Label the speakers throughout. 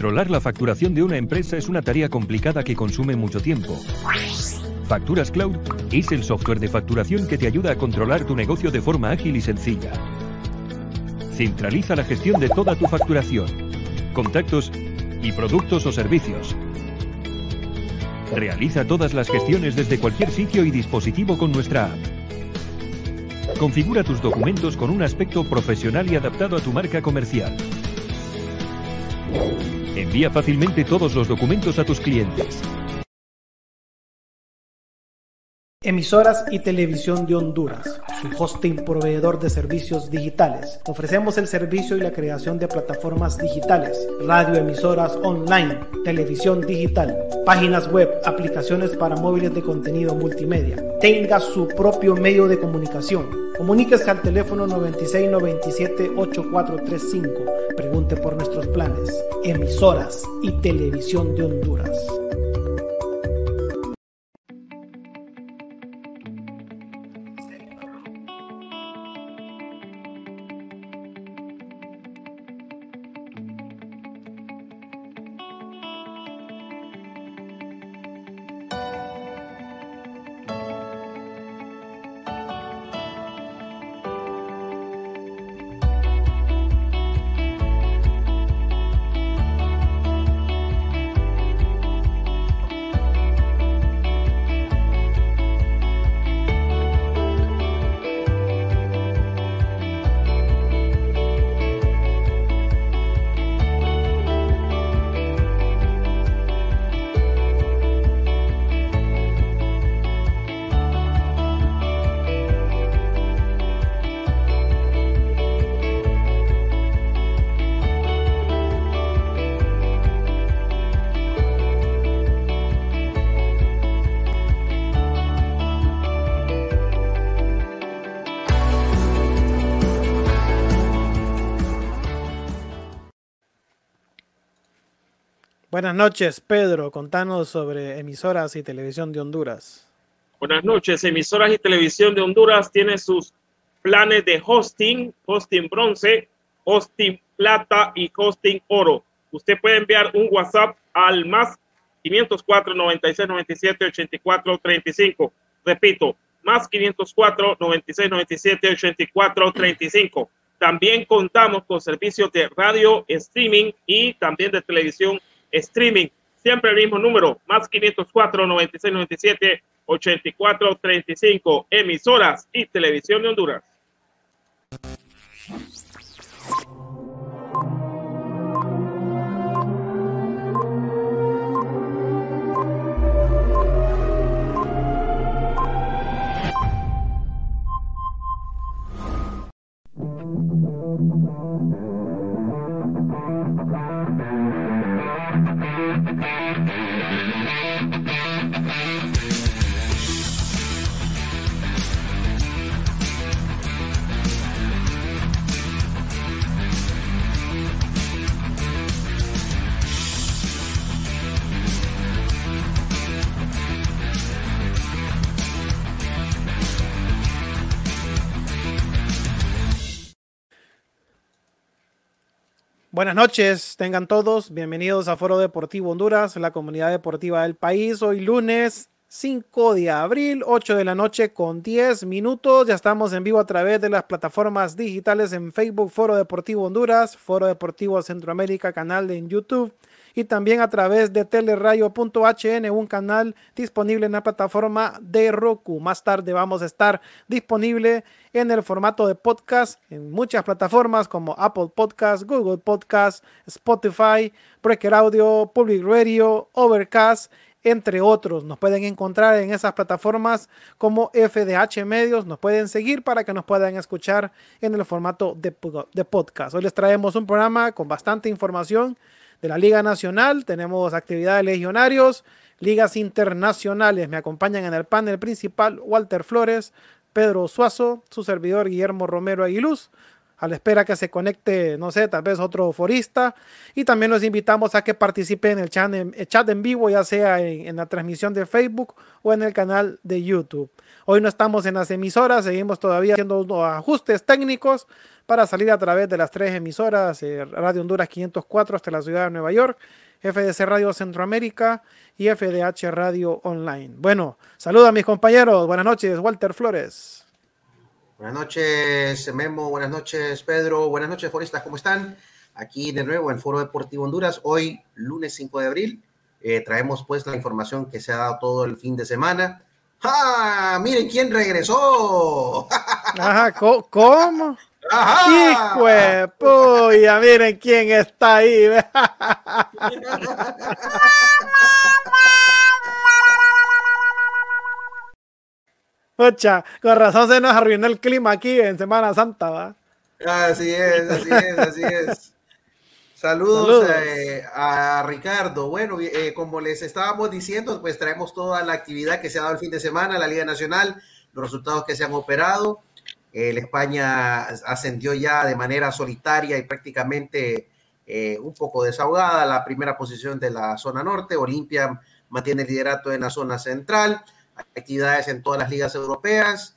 Speaker 1: Controlar la facturación de una empresa es una tarea complicada que consume mucho tiempo. Facturas Cloud es el software de facturación que te ayuda a controlar tu negocio de forma ágil y sencilla. Centraliza la gestión de toda tu facturación, contactos y productos o servicios. Realiza todas las gestiones desde cualquier sitio y dispositivo con nuestra app. Configura tus documentos con un aspecto profesional y adaptado a tu marca comercial. Envía fácilmente todos los documentos a tus clientes.
Speaker 2: Emisoras y Televisión de Honduras, su hosting proveedor de servicios digitales. Ofrecemos el servicio y la creación de plataformas digitales, radioemisoras online, televisión digital, páginas web, aplicaciones para móviles de contenido multimedia. Tenga su propio medio de comunicación. Comuníquese al teléfono 9697-8435. Pregunte por nuestros planes. Emisoras y Televisión de Honduras. Buenas noches, Pedro. Contanos sobre emisoras y televisión de Honduras.
Speaker 3: Buenas noches. Emisoras y televisión de Honduras tiene sus planes de hosting, hosting bronce, hosting plata y hosting oro. Usted puede enviar un WhatsApp al más 504 96 97 84 35. Repito, más 504 96 97 84 35. También contamos con servicios de radio, streaming y también de televisión streaming. Siempre el mismo número, más 504 96 97 84 35. Emisoras y Televisión de Honduras.
Speaker 2: Buenas noches, tengan todos bienvenidos a Foro Deportivo Honduras, la comunidad deportiva del país. Hoy lunes 5 de abril, 8 de la noche con 10 minutos. Ya estamos en vivo a través de las plataformas digitales en Facebook, Foro Deportivo Honduras, Foro Deportivo Centroamérica, canal en YouTube y también a través de teleradio.hn, un canal disponible en la plataforma de Roku. Más tarde vamos a estar disponible en el formato de podcast en muchas plataformas como Apple Podcast, Google Podcast, Spotify, Breaker Audio, Public Radio, Overcast entre otros. Nos pueden encontrar en esas plataformas como FDH Medios. Nos pueden seguir para que nos puedan escuchar en el formato de, podcast. Hoy les traemos un programa con bastante información de la Liga Nacional. Tenemos actividades legionarios, ligas internacionales. Me acompañan en el panel principal Walter Flores, Pedro Suazo, su servidor Guillermo Romero Aguiluz. A la espera que se conecte, no sé, tal vez otro forista. Y también los invitamos a que participen en el chat en, chat en vivo, ya sea en, la transmisión de Facebook o en el canal de YouTube. Hoy no estamos en las emisoras, seguimos todavía haciendo ajustes técnicos para salir a través de las tres emisoras, eh, Radio Honduras 504 hasta la ciudad de Nueva York, FDC Radio Centroamérica y FDH Radio Online. Bueno, saludos a mis compañeros, buenas noches, Walter Flores.
Speaker 4: Buenas noches, Memo. Buenas noches, Pedro. Buenas noches, Foristas. ¿Cómo están? Aquí de nuevo en Foro Deportivo Honduras. Hoy, lunes 5 de abril, eh, traemos pues la información que se ha dado todo el fin de semana. ¡Ah! ¡Miren quién regresó!
Speaker 2: Ajá, ¿cómo? Ajá. ¡Hijo de puya! Miren quién está ahí. con razón se nos arruinó el clima aquí en Semana Santa, ¿va?
Speaker 4: Así es, así es, así es. Saludos, eh, a Ricardo. Bueno, eh, como les estábamos diciendo, pues traemos toda la actividad que se ha dado el fin de semana, la Liga Nacional, los resultados que se han operado. El España ascendió ya de manera solitaria y prácticamente eh, un poco desahogada la primera posición de la zona norte. Olimpia mantiene el liderato en la zona central actividades en todas las ligas europeas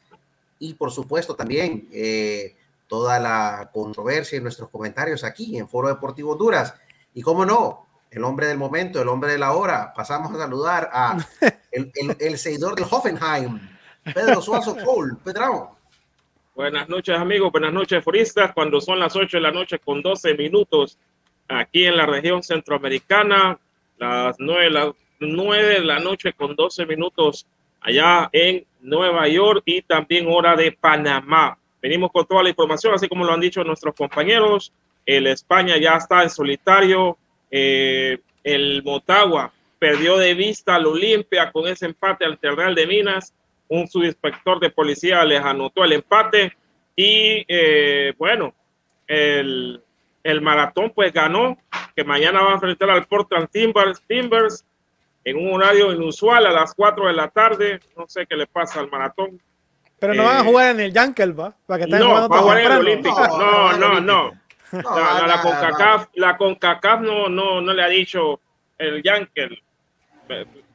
Speaker 4: y por supuesto también eh, toda la controversia y nuestros comentarios aquí en Foro Deportivo Honduras. Y cómo no, el hombre del momento, el hombre de la hora, pasamos a saludar a el, el, seguidor del Hoffenheim, Pedro Suazo Cole. Pedro.
Speaker 3: Buenas noches amigos, buenas noches foristas, cuando son las 8 de la noche con 12 minutos aquí en la región centroamericana, las 9, las 9 de la noche con 12 minutos allá en Nueva York y también hora de Panamá. Venimos con toda la información, así como lo han dicho nuestros compañeros. El España ya está en solitario. Eh, el Motagua perdió de vista al Olimpia con ese empate al Real de Minas. Un subinspector de policía les anotó el empate. Y eh, bueno, el, el maratón pues ganó, que mañana va a enfrentar al Portland Timbers, Timbers en un horario inusual a las 4 de la tarde. No sé qué le pasa al maratón.
Speaker 2: Pero no van a eh, jugar en el Yankel, ¿va?
Speaker 3: Para que no, va a jugar en el Olímpico. No, no, no. la, CONCACAF, la CONCACAF no, no, no le ha dicho el Yankel.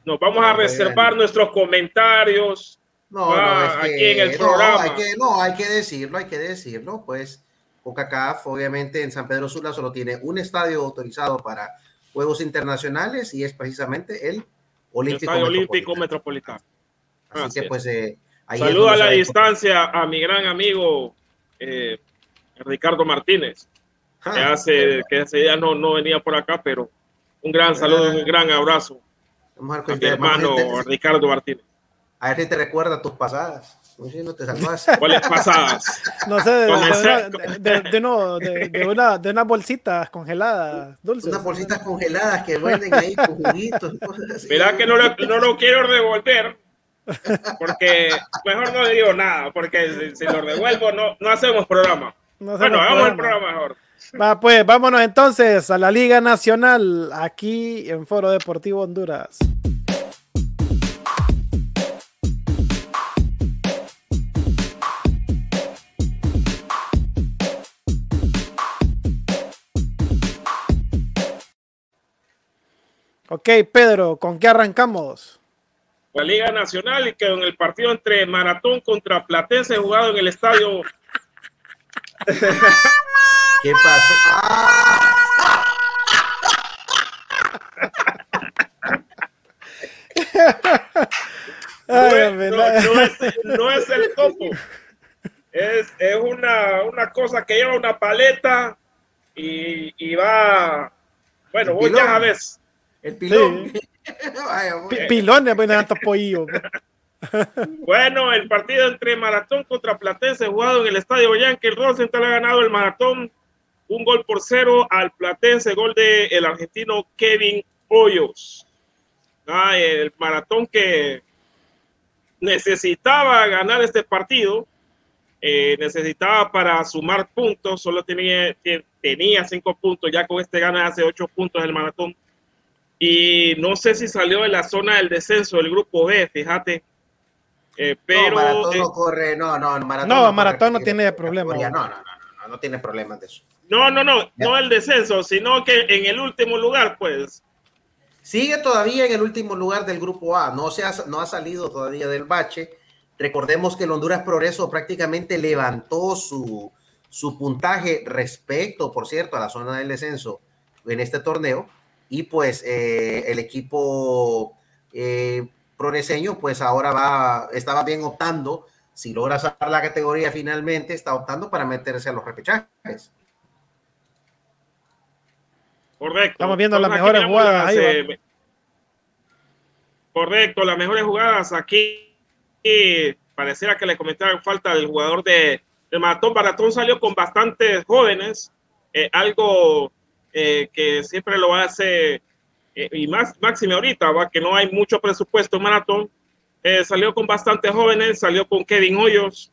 Speaker 3: Nos vamos a reservar nuestros comentarios
Speaker 4: no, aquí en el programa. Hay que, no, hay que decirlo, hay que decirlo. Pues CONCACAF, obviamente, en San Pedro Sula solo tiene un estadio autorizado para Juegos Internacionales y es precisamente el
Speaker 3: Olímpico, Olímpico Metropolitano.
Speaker 4: Así, que pues eh,
Speaker 3: Saludo a la distancia a mi gran amigo eh, Ricardo Martínez, que ah, hace que ese día no, no venía por acá, pero un gran saludo, un gran abrazo a mi hermano Ricardo Martínez.
Speaker 4: A ver si te recuerda tus pasadas. No te
Speaker 3: ¿Cuáles pasadas?
Speaker 2: No sé, de, de, de, no, de, una, de unas bolsitas congeladas, dulces.
Speaker 4: Unas bolsitas congeladas que venden ahí con juguitos.
Speaker 3: Mira que no lo, no lo quiero devolver, porque mejor no le digo nada, porque si, lo devuelvo no, no hacemos programa. bueno, hagamos el programa mejor.
Speaker 2: Va, pues vámonos entonces a la Liga Nacional aquí en Foro Deportivo Honduras. Ok, Pedro, ¿con qué arrancamos?
Speaker 3: La Liga Nacional y que en el partido entre Maratón contra Platense jugado en el estadio.
Speaker 4: ¿Qué pasó?
Speaker 3: no, es, el topo. Es, es una, una, cosa que lleva una paleta y, y va. Bueno, voy ya a ver.
Speaker 4: El pilón.
Speaker 2: Pilones, pues, tantos pollos.
Speaker 3: Bueno, el partido entre Maratón contra Platense jugado en el Estadio Yankee Rosenthal ha ganado el Maratón un gol por cero al Platense, gol de el argentino Kevin Hoyos. Ah, el Maratón que necesitaba ganar este partido, eh, necesitaba para sumar puntos, solo tenía, tenía cinco puntos, ya con este gana hace ocho puntos el Maratón y no sé si salió de la zona del descenso del grupo B, fíjate. Eh, pero,
Speaker 4: no, Maratón no corre, no, no,
Speaker 2: Maratón no, Maratón no tiene problema.
Speaker 4: No, no, no, no tiene problemas de eso.
Speaker 3: No, no, no, no el descenso, sino que en el último lugar, pues.
Speaker 4: Sigue todavía en el último lugar del grupo A, no, se ha, no ha salido todavía del bache. Recordemos que el Honduras Progreso prácticamente levantó su, su puntaje respecto, por cierto, a la zona del descenso en este torneo. Y pues eh, el equipo eh, progreseño, pues ahora va, estaba bien optando. Si logra sacar la categoría finalmente, está optando para meterse a los repechajes.
Speaker 3: Correcto.
Speaker 2: Estamos viendo las mejores jugadas. Ahí
Speaker 3: eh, correcto, las mejores jugadas aquí. Y pareciera que le comentaron falta del jugador de, de Maratón. Maratón salió con bastantes jóvenes, eh, algo eh, que siempre lo hace, y más máxime ahorita, va que no hay mucho presupuesto en Maratón. salió con bastantes jóvenes, salió con Kevin Hoyos,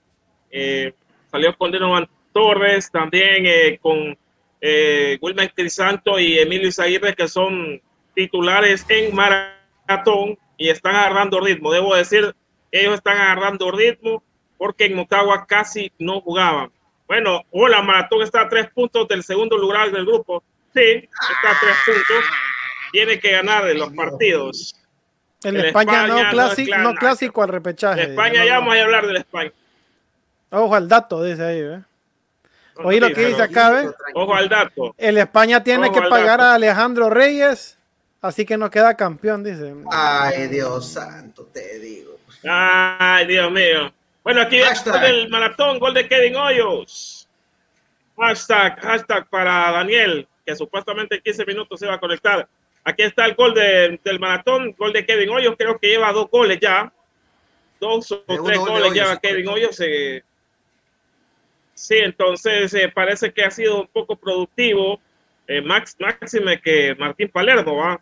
Speaker 3: salió con Denovan Torres, también con eh, Wilmer Crisanto y Emilio Isaguirre, que son titulares en maratón y están agarrando ritmo. Debo decir, ellos están agarrando ritmo porque en Motagua casi no jugaban. Bueno, hola, Maratón está a tres puntos del segundo lugar del grupo. Sí, está a tres puntos. Tiene que ganar en los partidos.
Speaker 2: El, España, no, clásico, no, clásico al repechaje.
Speaker 3: España, ya vamos a hablar del España.
Speaker 2: Ojo al dato, dice ahí, ¿eh? Oye lo que dice acá, ¿ves?
Speaker 3: Ojo al dato.
Speaker 2: El España tiene que pagar a Alejandro Reyes, así que no queda campeón, dice.
Speaker 4: Ay, Dios santo, te digo.
Speaker 3: Ay, Dios mío. Bueno, aquí está el maratón, gol de Kevin Hoyos. Hashtag, hashtag para Daniel, que supuestamente en 15 minutos se va a conectar. Aquí está el gol del maratón, gol de Kevin Hoyos. Creo que lleva dos goles ya. Dos o tres goles lleva Kevin Hoyos. Eh, Sí, entonces eh, parece que ha sido un poco productivo, eh, Max, máxime que Martín Palermo, ¿va?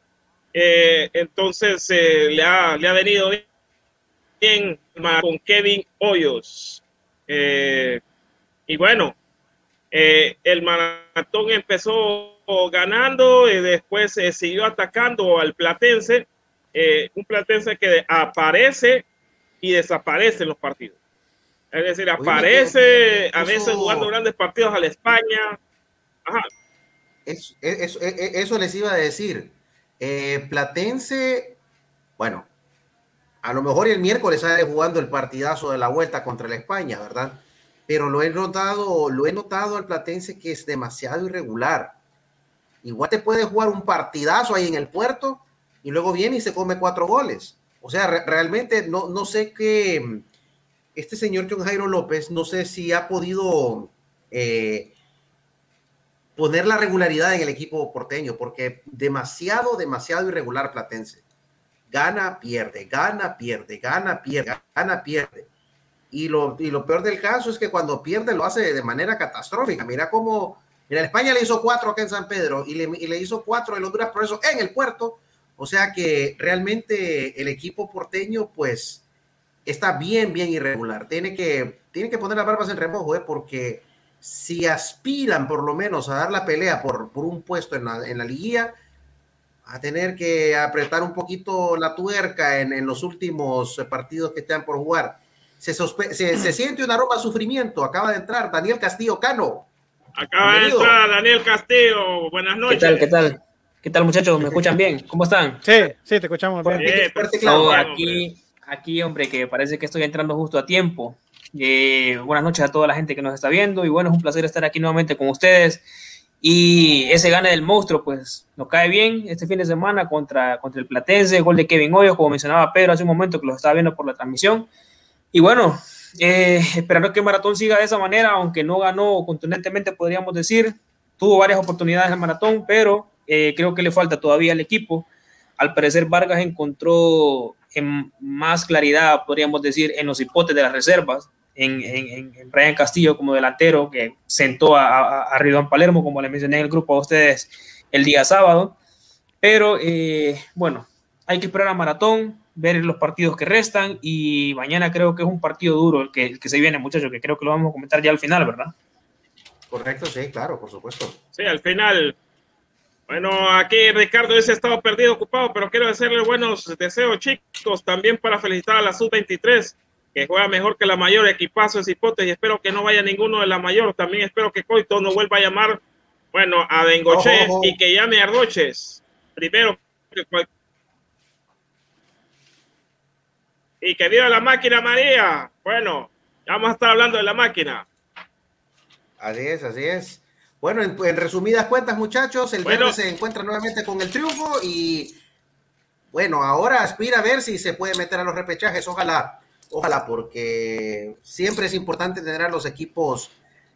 Speaker 3: Eh, entonces le, ha, le ha venido bien con Kevin Hoyos. y bueno, el maratón empezó ganando y después siguió atacando al Platense, un Platense que aparece y desaparece en los partidos. Es decir, aparece a veces jugando grandes partidos a la España. Ajá.
Speaker 4: Eso, eso, eso, les iba a decir. Eh, Platense, bueno, a lo mejor el miércoles sale jugando el partidazo de la vuelta contra la España, ¿verdad? Pero lo he notado, lo he notado al Platense que es demasiado irregular. Igual te puede jugar un partidazo ahí en el puerto y luego viene y se come cuatro goles. O sea, realmente no, no sé qué, este señor John Jairo López, no sé si ha podido eh, poner la regularidad en el equipo porteño, porque demasiado, demasiado irregular Platense. Gana, pierde, gana, pierde, gana, pierde, gana, pierde. Y lo, y lo peor del caso es que cuando pierde lo hace de manera catastrófica. Mira cómo, mira, España le hizo cuatro acá en San Pedro y le, hizo cuatro en Honduras por eso en el puerto. O sea que realmente el equipo porteño, pues, está bien, bien irregular. Tiene que, tiene que poner las barbas en remojo, ¿eh? porque si aspiran por lo menos a dar la pelea por, por un puesto en la, en la liguilla, a tener que apretar un poquito la tuerca en, en los últimos partidos que están por jugar. Se, se, se, siente un aroma de sufrimiento. Acaba de entrar Daniel Castillo Cano.
Speaker 3: Acaba de entrar Daniel Castillo. Buenas noches.
Speaker 5: ¿Qué tal? ¿Qué tal? ¿Qué tal, muchachos? ¿Me escuchan bien? ¿Cómo están?
Speaker 2: Sí, sí, te escuchamos bien. bien
Speaker 5: claro, aquí, aquí, hombre, que parece que estoy entrando justo a tiempo. Eh, buenas noches a toda la gente que nos está viendo y bueno, es un placer estar aquí nuevamente con ustedes. Y ese gane del monstruo, pues nos cae bien este fin de semana contra, contra el Platense, gol de Kevin Hoyos, como mencionaba Pedro hace un momento que lo estaba viendo por la transmisión. Y bueno, eh, esperando que el maratón siga de esa manera, aunque no ganó contundentemente, podríamos decir. Tuvo varias oportunidades el maratón, pero eh, creo que le falta todavía al equipo. Al parecer, Vargas encontró en más claridad, podríamos decir, en los hipotes de las reservas, en, en, en Brian Castillo como delantero, que sentó a, a, a Palermo, como le mencioné en el grupo a ustedes el día sábado. Pero eh, bueno, hay que esperar a maratón, ver los partidos que restan y mañana creo que es un partido duro el que, el que se viene, muchachos, que creo que lo vamos a comentar ya al final, ¿verdad?
Speaker 4: Correcto, sí, claro, por supuesto.
Speaker 3: Sí, al final bueno, aquí Ricardo dice estado perdido, ocupado, pero quiero hacerle buenos deseos, chicos, también para felicitar a la sub-23 que juega mejor que la mayor, equipazo es hipótesis, espero que no vaya ninguno de la mayor, también espero que Coito no vuelva a llamar, bueno, a Dengoche y que llame a Roches, primero y que viva la máquina María, bueno, vamos a estar hablando de la máquina.
Speaker 4: Así es, así es. Bueno, en, resumidas cuentas, muchachos, el bueno, se encuentra nuevamente con el triunfo y bueno, ahora aspira a ver si se puede meter a los repechajes, ojalá Ojalá, porque siempre es importante tener a los equipos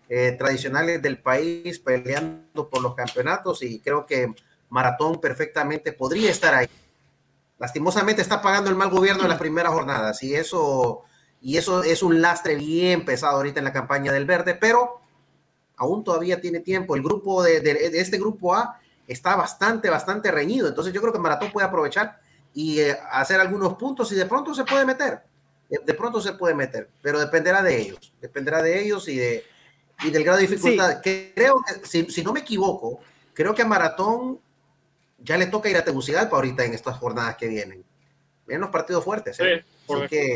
Speaker 4: eh, tradicionales del país peleando por los campeonatos y creo que Maratón perfectamente podría estar ahí. Lastimosamente está pagando el mal gobierno en las primeras jornadas y eso, y eso es un lastre bien pesado ahorita en la campaña del verde, pero aún todavía tiene tiempo. El grupo de, de, este grupo A está bastante, bastante reñido. Entonces yo creo que Maratón puede aprovechar y eh, hacer algunos puntos y de pronto se puede meter de pronto se puede meter, pero dependerá de ellos, dependerá de ellos y, de, y del grado de dificultad. Creo que, si, no me equivoco, creo que a Maratón ya le toca ir a Tegucigalpa ahorita en estas jornadas que vienen. Vienen los partidos fuertes. ¿eh?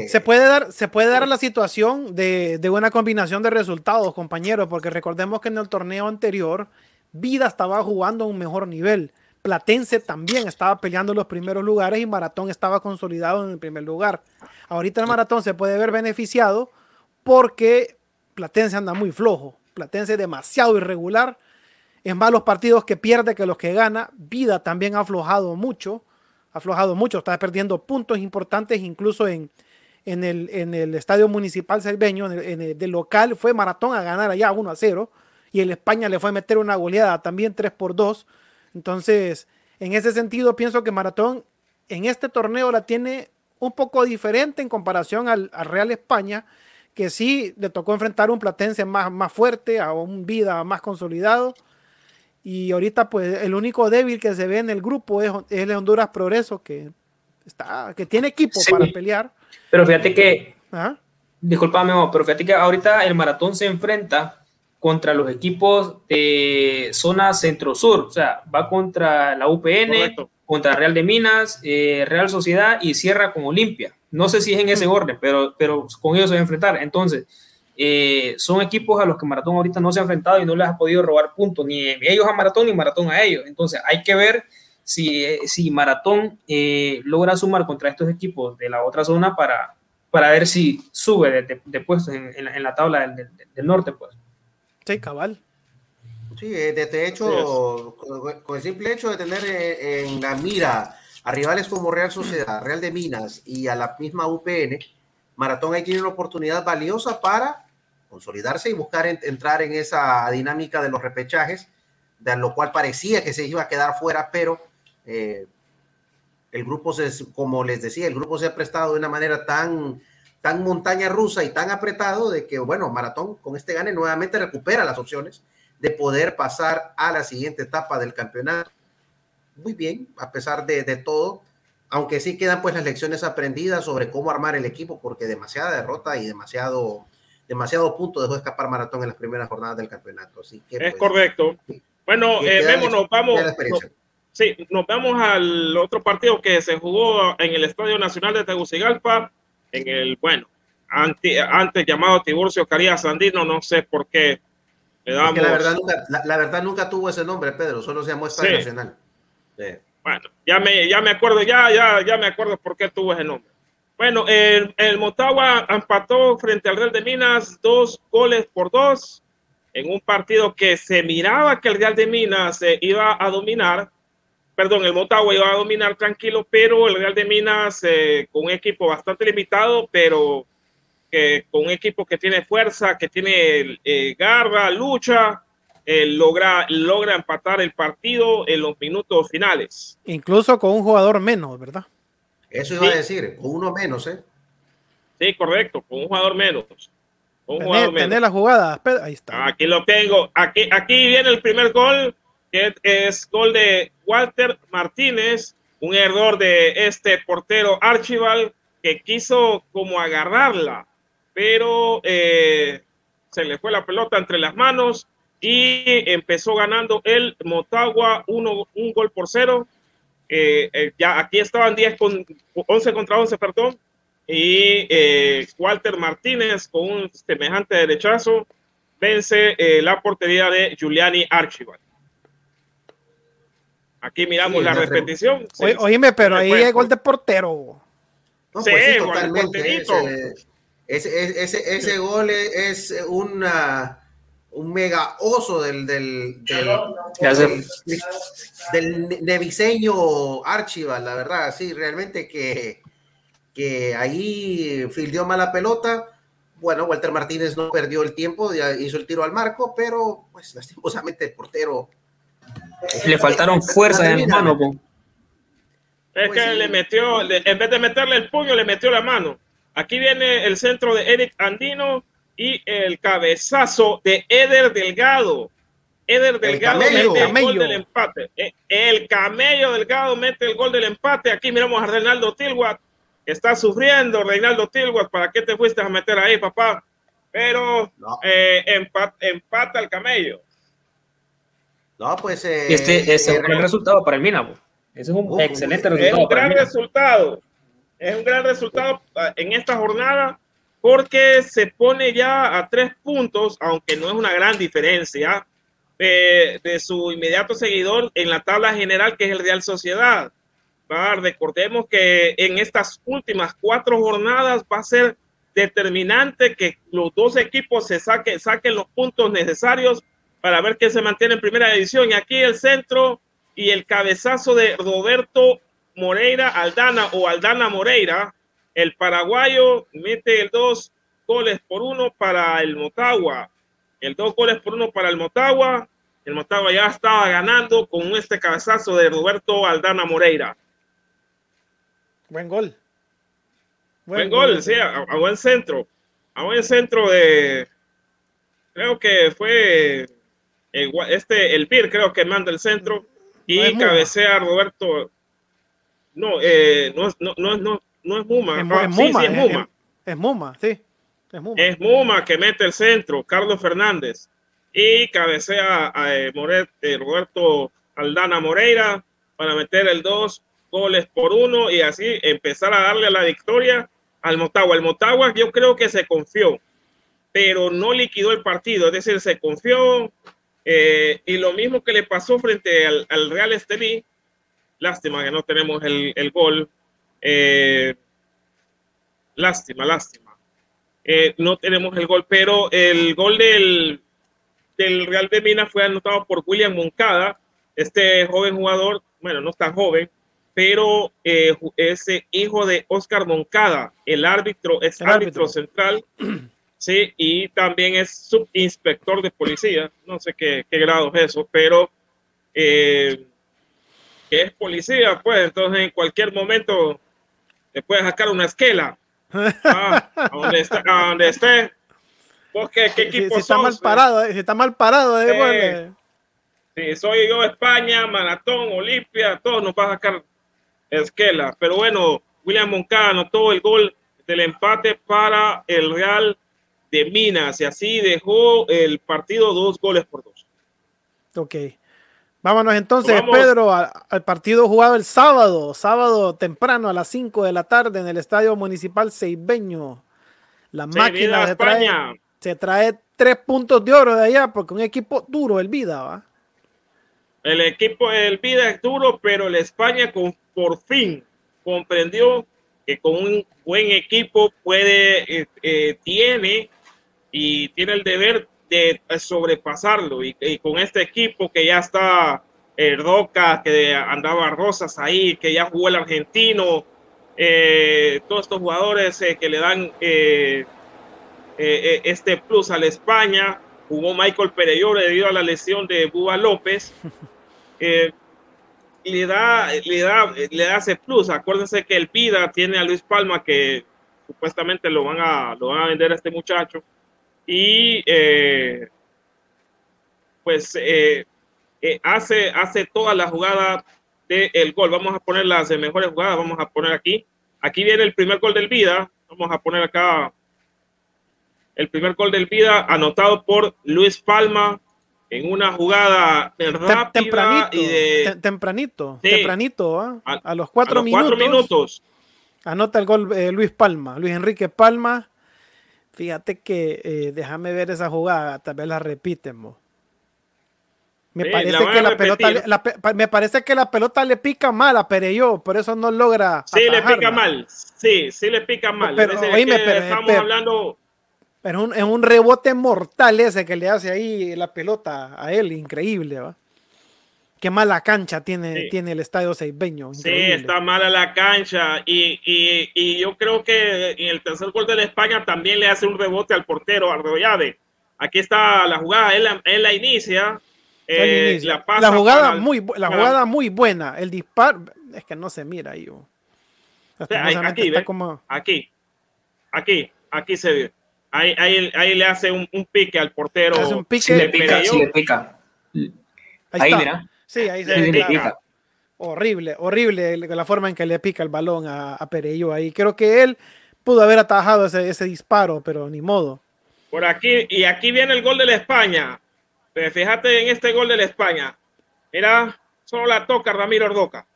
Speaker 2: se, puede dar, se puede dar la situación de, de una combinación de resultados, compañeros, porque recordemos que en el torneo anterior, Vida estaba jugando a un mejor nivel. Platense también estaba peleando los primeros lugares y Maratón estaba consolidado en el primer lugar. Ahorita el Maratón se puede ver beneficiado porque Platense anda muy flojo. Platense es demasiado irregular. Es más los partidos que pierde que los que gana. Vida también ha aflojado mucho. Ha aflojado mucho. Está perdiendo puntos importantes incluso en, en, el, en el estadio municipal selveño. En el, del local fue Maratón a ganar allá 1 a 0. Y el España le fue a meter una goleada también 3 por 2 entonces, en ese sentido, pienso que Maratón en este torneo la tiene un poco diferente en comparación al, Real España, que sí le tocó enfrentar un Platense más, más fuerte, a un Vida más consolidado. Y ahorita, pues, el único débil que se ve en el grupo es, el Honduras Progreso, que, está, que tiene equipo para pelear.
Speaker 5: Pero fíjate que, disculpame, pero fíjate que ahorita el Maratón se enfrenta contra los equipos de zona centro-sur, o sea, va contra la UPN, contra Real de Minas, eh, Real Sociedad y cierra con Olimpia. No sé si es en ese orden, pero, pero con ellos se va a enfrentar. Entonces, eh, son equipos a los que Maratón ahorita no se ha enfrentado y no les ha podido robar puntos, ni ellos a Maratón ni Maratón a ellos. Entonces, hay que ver si, si Maratón eh, logra sumar contra estos equipos de la otra zona para, para ver si sube de, puestos en, la, tabla del, del norte, pues.
Speaker 2: Sí, cabal.
Speaker 4: Sí, eh, de, hecho, con, el simple hecho de tener eh, en la mira a rivales como Real Sociedad, Real de Minas y a la misma UPN, Maratón ahí tiene una oportunidad valiosa para consolidarse y buscar entrar en esa dinámica de los repechajes, de lo cual parecía que se iba a quedar fuera, pero eh, el grupo, se, como les decía, el grupo se ha prestado de una manera tan tan montaña rusa y tan apretado de que, bueno, Maratón con este gane nuevamente recupera las opciones de poder pasar a la siguiente etapa del campeonato. Muy bien, a pesar de, todo, aunque sí quedan pues las lecciones aprendidas sobre cómo armar el equipo, porque demasiada derrota y demasiado, demasiado punto dejó escapar Maratón en las primeras jornadas del campeonato. Así que,
Speaker 3: es pues, correcto. Bueno, eh, nos vamos. sí, nos vamos al otro partido que se jugó en el Estadio Nacional de Tegucigalpa en el, bueno, antes llamado Tiburcio Carías Sandino, no sé por qué.
Speaker 4: la, verdad nunca, la, verdad nunca tuvo ese nombre, Pedro, solo se llamó Estadio Nacional.
Speaker 3: Bueno, ya me, ya me acuerdo, ya, ya, ya me acuerdo por qué tuvo ese nombre. Bueno, el, Motagua empató frente al Real de Minas dos goles por dos en un partido que se miraba que el Real de Minas se iba a dominar, perdón, el Motagua iba a dominar tranquilo, pero el Real de Minas eh, con un equipo bastante limitado, pero con un equipo que tiene fuerza, que tiene eh, garra, lucha, eh, logra, logra empatar el partido en los minutos finales.
Speaker 2: Incluso con un jugador menos, ¿verdad?
Speaker 4: Eso iba a decir, con uno menos, ¿eh?
Speaker 3: Sí, correcto, con un jugador menos.
Speaker 2: Con un jugador menos. la jugada, ahí está.
Speaker 3: Aquí lo tengo. Aquí, aquí viene el primer gol que es gol de Walter Martínez, un error de este portero Archibald que quiso como agarrarla, pero eh, se le fue la pelota entre las manos y empezó ganando el Motagua uno, un gol por cero. Eh, eh, ya aquí estaban 10 con 11 contra 11, perdón. y eh, Walter Martínez con un semejante derechazo vence eh, la portería de Giuliani Archibald. Aquí miramos
Speaker 4: Sí,
Speaker 3: la repetición. Sí,
Speaker 2: Oye, oíme, pero ahí es gol de portero.
Speaker 4: No,
Speaker 3: Sí,
Speaker 4: pues sí,
Speaker 3: gol,
Speaker 4: totalmente.
Speaker 3: porterito.
Speaker 4: Ese, ese, ese, ese gol es es una, un mega oso del, del, del, neviseño Archibald, la verdad, sí, realmente que, que ahí fildeó mala pelota. Bueno, Walter Martínez no perdió el tiempo, ya hizo el tiro al marco, pero pues lastimosamente el portero
Speaker 5: Le faltaron fuerzas en po.
Speaker 3: Es
Speaker 4: Pues
Speaker 3: que
Speaker 4: sí.
Speaker 3: le metió, en vez de meterle el puño, le metió la mano. Aquí viene el centro de Eric Andino y el cabezazo de Eder Delgado. Eder Delgado
Speaker 4: camello.
Speaker 3: mete el gol del empate. Eh, El camello Delgado mete el gol del empate. Aquí miramos a Reinaldo Tilwat. Está sufriendo Reinaldo Tilwat. ¿Para qué te fuiste a meter ahí, papá? Pero
Speaker 4: No.
Speaker 3: eh, empa- empata el camello.
Speaker 4: No, pues. eh,
Speaker 5: Este, es
Speaker 4: eh,
Speaker 5: un gran resultado para el Mina. po. Ese es un
Speaker 4: Uh,
Speaker 5: excelente
Speaker 4: es
Speaker 3: Es
Speaker 5: resultado
Speaker 3: un gran resultado. Es un gran resultado en esta jornada porque se pone ya a tres puntos, aunque no es una gran diferencia, de, de su inmediato seguidor en la tabla general, que es el Real Sociedad. ¿Va? Recordemos que en estas últimas cuatro jornadas va a ser determinante que los dos equipos se saquen, saquen los puntos necesarios para ver quién se mantiene en primera división. Y aquí el centro y el cabezazo de Roberto Moreira Aldana o Aldana Moreira, el paraguayo mete el dos goles por uno para el Motagua. El dos goles por uno para el Motagua. El Motagua ya estaba ganando con este cabezazo de Roberto Aldana Moreira.
Speaker 2: Buen gol.
Speaker 3: Buen gol, sí, a, a buen centro. A buen centro de. Creo que fue el gua- este, el PIR, creo que manda el centro. Y
Speaker 2: No
Speaker 3: cabecea Roberto. No, eh, no, es- no, no, no, no es Muma.
Speaker 2: Es,
Speaker 3: Ah,
Speaker 2: es
Speaker 3: sí,
Speaker 2: Muma,
Speaker 3: sí, es
Speaker 2: es-
Speaker 3: Muma.
Speaker 2: Es, Muma, sí. Es Muma.
Speaker 3: Es Muma que mete el centro, Carlos Fernández. Y cabecea a eh, Moret- eh, Roberto Aldana Moreira para meter el dos goles por uno y así empezar a darle la victoria al Motagua. El Motagua yo creo que se confió, pero no liquidó el partido, es decir, se confió. eh, y lo mismo que le pasó frente al, al Real Estelí, lástima que no tenemos el, el gol. Eh, lástima, lástima. Eh, no tenemos el gol, pero el gol del, del Real de Minas fue anotado por William Moncada, este joven jugador, bueno, no tan joven, pero eh, es eh, hijo de Oscar Moncada, el árbitro, es
Speaker 2: El
Speaker 3: árbitro
Speaker 2: árbitro.
Speaker 3: central, sí, y también es subinspector de policía, no sé qué, qué grado es eso, pero eh, es policía, pues entonces en cualquier momento le puede sacar una esquela. Ah, a donde está, a donde esté. ¿Vos qué, qué
Speaker 2: Si,
Speaker 3: equipo
Speaker 2: si está
Speaker 3: sos?
Speaker 2: mal parado, eh, si está mal parado, eh,
Speaker 3: Sí.
Speaker 2: bueno,
Speaker 3: soy yo España, Maratón, Olimpia, todos nos va a sacar esquela. Pero bueno, William Moncada anotó el gol del empate para el Real de Minas y así dejó el partido dos goles por dos.
Speaker 2: Ok. Vámonos entonces,
Speaker 3: Vamos.
Speaker 2: Pedro, a- al partido jugado el sábado, sábado temprano a las 5 de la tarde en el Estadio Municipal Seibeño. La máquina se trae,
Speaker 3: España.
Speaker 2: se trae tres puntos de oro de allá, porque un equipo duro, el Vida, ¿va?
Speaker 3: El equipo del Vida es duro, pero el España con, por fin comprendió que con un buen equipo puede, eh, eh, tiene y tiene el deber de sobrepasarlo. Y, y con este equipo que ya está eh, Roca, que andaba Rosas ahí, que ya jugó el argentino, eh, todos estos jugadores eh, que le dan eh, este plus a la España. Jugó Michael Pereyó debido a la lesión de Búa López. Le da, le da, le da ese plus. Acuérdense que el Pida tiene a Luis Palma que supuestamente lo van a, lo van a vender a este muchacho. Y eh, pues eh, eh, hace, hace toda la jugada del gol. Vamos a poner las mejores jugadas. Vamos a poner aquí. Aquí viene el primer gol del Vida. Vamos a poner acá el primer gol del Vida anotado por Luis Palma en una jugada rápida
Speaker 2: tempranito,
Speaker 3: y de
Speaker 2: tem- tempranito,
Speaker 3: Sí.
Speaker 2: tempranito, ¿va?
Speaker 3: A-
Speaker 2: a los cuatro,
Speaker 3: a los cuatro
Speaker 2: minutos,
Speaker 3: minutos.
Speaker 2: Anota el gol eh, Luis Palma, Luis Enrique Palma. Fíjate que eh, déjame ver esa jugada, tal vez la repitemos. Me, parece que la pelota, me parece que la pelota le pica mal a Pereyó, por eso no logra.
Speaker 3: Sí, le pica mal. Sí, sí le pica mal.
Speaker 2: Pero, oíme, pero estamos hablando. Pero es un rebote mortal ese que le hace ahí la pelota a él, increíble, ¿va? Qué mala cancha tiene, tiene el estadio Seibeño.
Speaker 3: Sí, está mala la cancha. Y, y, y, yo creo que en el tercer gol de la España también le hace un rebote al portero, al Arroyave. Aquí está la jugada, él, él la inicia,
Speaker 2: eh, la, jugada muy la jugada muy buena. El disparo es que no se mira ahí.
Speaker 3: aquí, aquí, aquí, aquí se ve. Ahí, ahí, le hace un, pique al portero.
Speaker 2: Hace un pique. le
Speaker 5: pica, le pica.
Speaker 2: Ahí, mira. Sí, ahí se ve. Horrible, horrible la forma en que le pica el balón a, a Perello ahí. Creo que él pudo haber atajado ese, ese disparo, pero ni modo.
Speaker 3: Por aquí, y aquí viene el gol de la España. Pero fíjate en este gol de la España. Mira, solo la toca Ramiro Ordoca.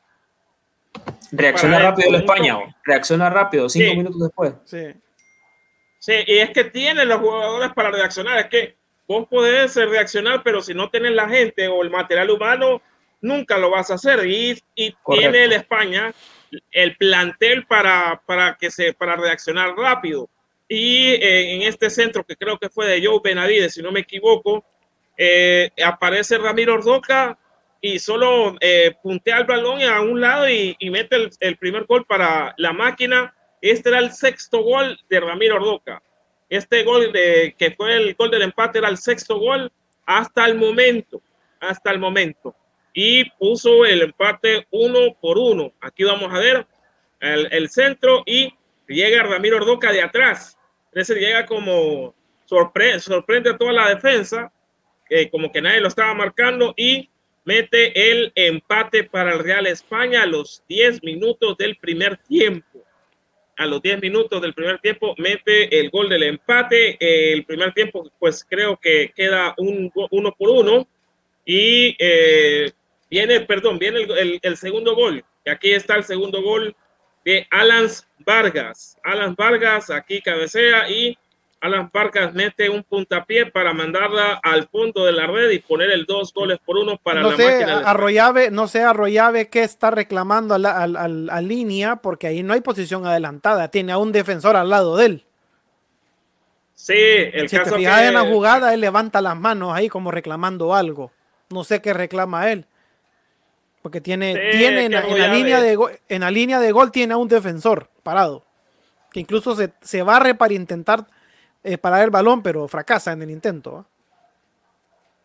Speaker 5: Reacciona rápido la España. Reacciona rápido, cinco minutos después.
Speaker 2: Sí.
Speaker 3: Sí, y es que tiene los jugadores para reaccionar. Es que vos podés reaccionar, pero si no tenés la gente o el material humano, nunca lo vas a hacer. Y, y tiene el España el plantel para, para, que se, para reaccionar rápido. Y eh, en este centro, que creo que fue de Joe Benavides, si no me equivoco, eh, aparece Ramiro Ordoca y solo eh, puntea el balón a un lado y, mete el, primer gol para la máquina. Este era el sexto gol de Ramiro Ordoca. Este gol de, que fue el gol del empate era el sexto gol hasta el momento, hasta el momento. Y puso el empate uno por uno. Aquí vamos a ver el, centro y llega Ramiro Ordoca de atrás. Ese llega como sorprende a toda la defensa como que nadie lo estaba marcando y mete el empate para el Real España a los 10 minutos del primer tiempo. A los 10 minutos del primer tiempo mete el gol del empate. El primer tiempo, pues creo que queda un uno por uno. Y eh, viene, perdón, viene el, el, segundo gol. Y aquí está el segundo gol de Alan Vargas. Alan Vargas aquí cabecea y Alan Vargas mete un puntapié para mandarla al fondo de la red y poner el dos goles por uno para
Speaker 2: no
Speaker 3: la
Speaker 2: sé, máquina. Arroyave, no sé Arroyave qué está reclamando a, la, línea, porque ahí no hay posición adelantada, tiene a un defensor al lado de él.
Speaker 3: Sí, el
Speaker 2: si caso te fijas en la jugada, él levanta las manos ahí como reclamando algo. No sé qué reclama él. Porque tiene, tiene en, la línea de en la línea de gol tiene a un defensor parado. Que incluso se, se barre para intentar eh, para el balón, pero fracasa en el intento.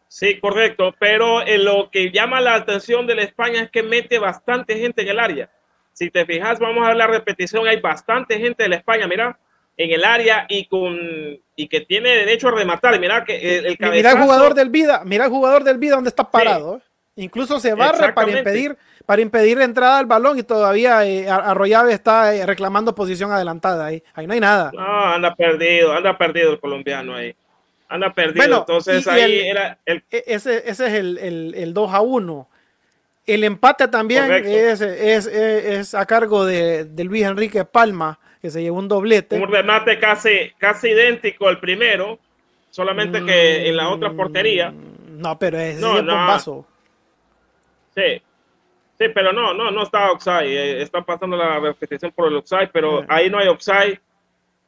Speaker 3: Sí, correcto, pero eh, lo que llama la atención de la España es que mete bastante gente en el área. Si te fijas, vamos a ver la repetición, hay bastante gente de la España, mira, en el área y con y que tiene derecho a rematar. Mira que el,
Speaker 2: Mira el jugador del Vida, mira el jugador del Vida donde está parado. ¿eh? Incluso se barre para impedir, para impedir la entrada al balón y todavía eh, Arroyave está eh, reclamando posición adelantada ahí. Ahí no hay nada.
Speaker 3: No, anda perdido, anda perdido el colombiano ahí. Anda perdido. Entonces ahí era el...
Speaker 2: E, ese, ese es el, el, 2 a 1. El empate también es, es, es, a cargo de, de, Luis Enrique Palma, que se llevó un doblete.
Speaker 3: Un remate casi, casi idéntico al primero, solamente que en la otra portería.
Speaker 2: Mm, no, pero es no, no.
Speaker 3: Sí, sí, pero no, no, no está offside. Eh, está pasando la repetición por el offside, pero ahí no hay offside.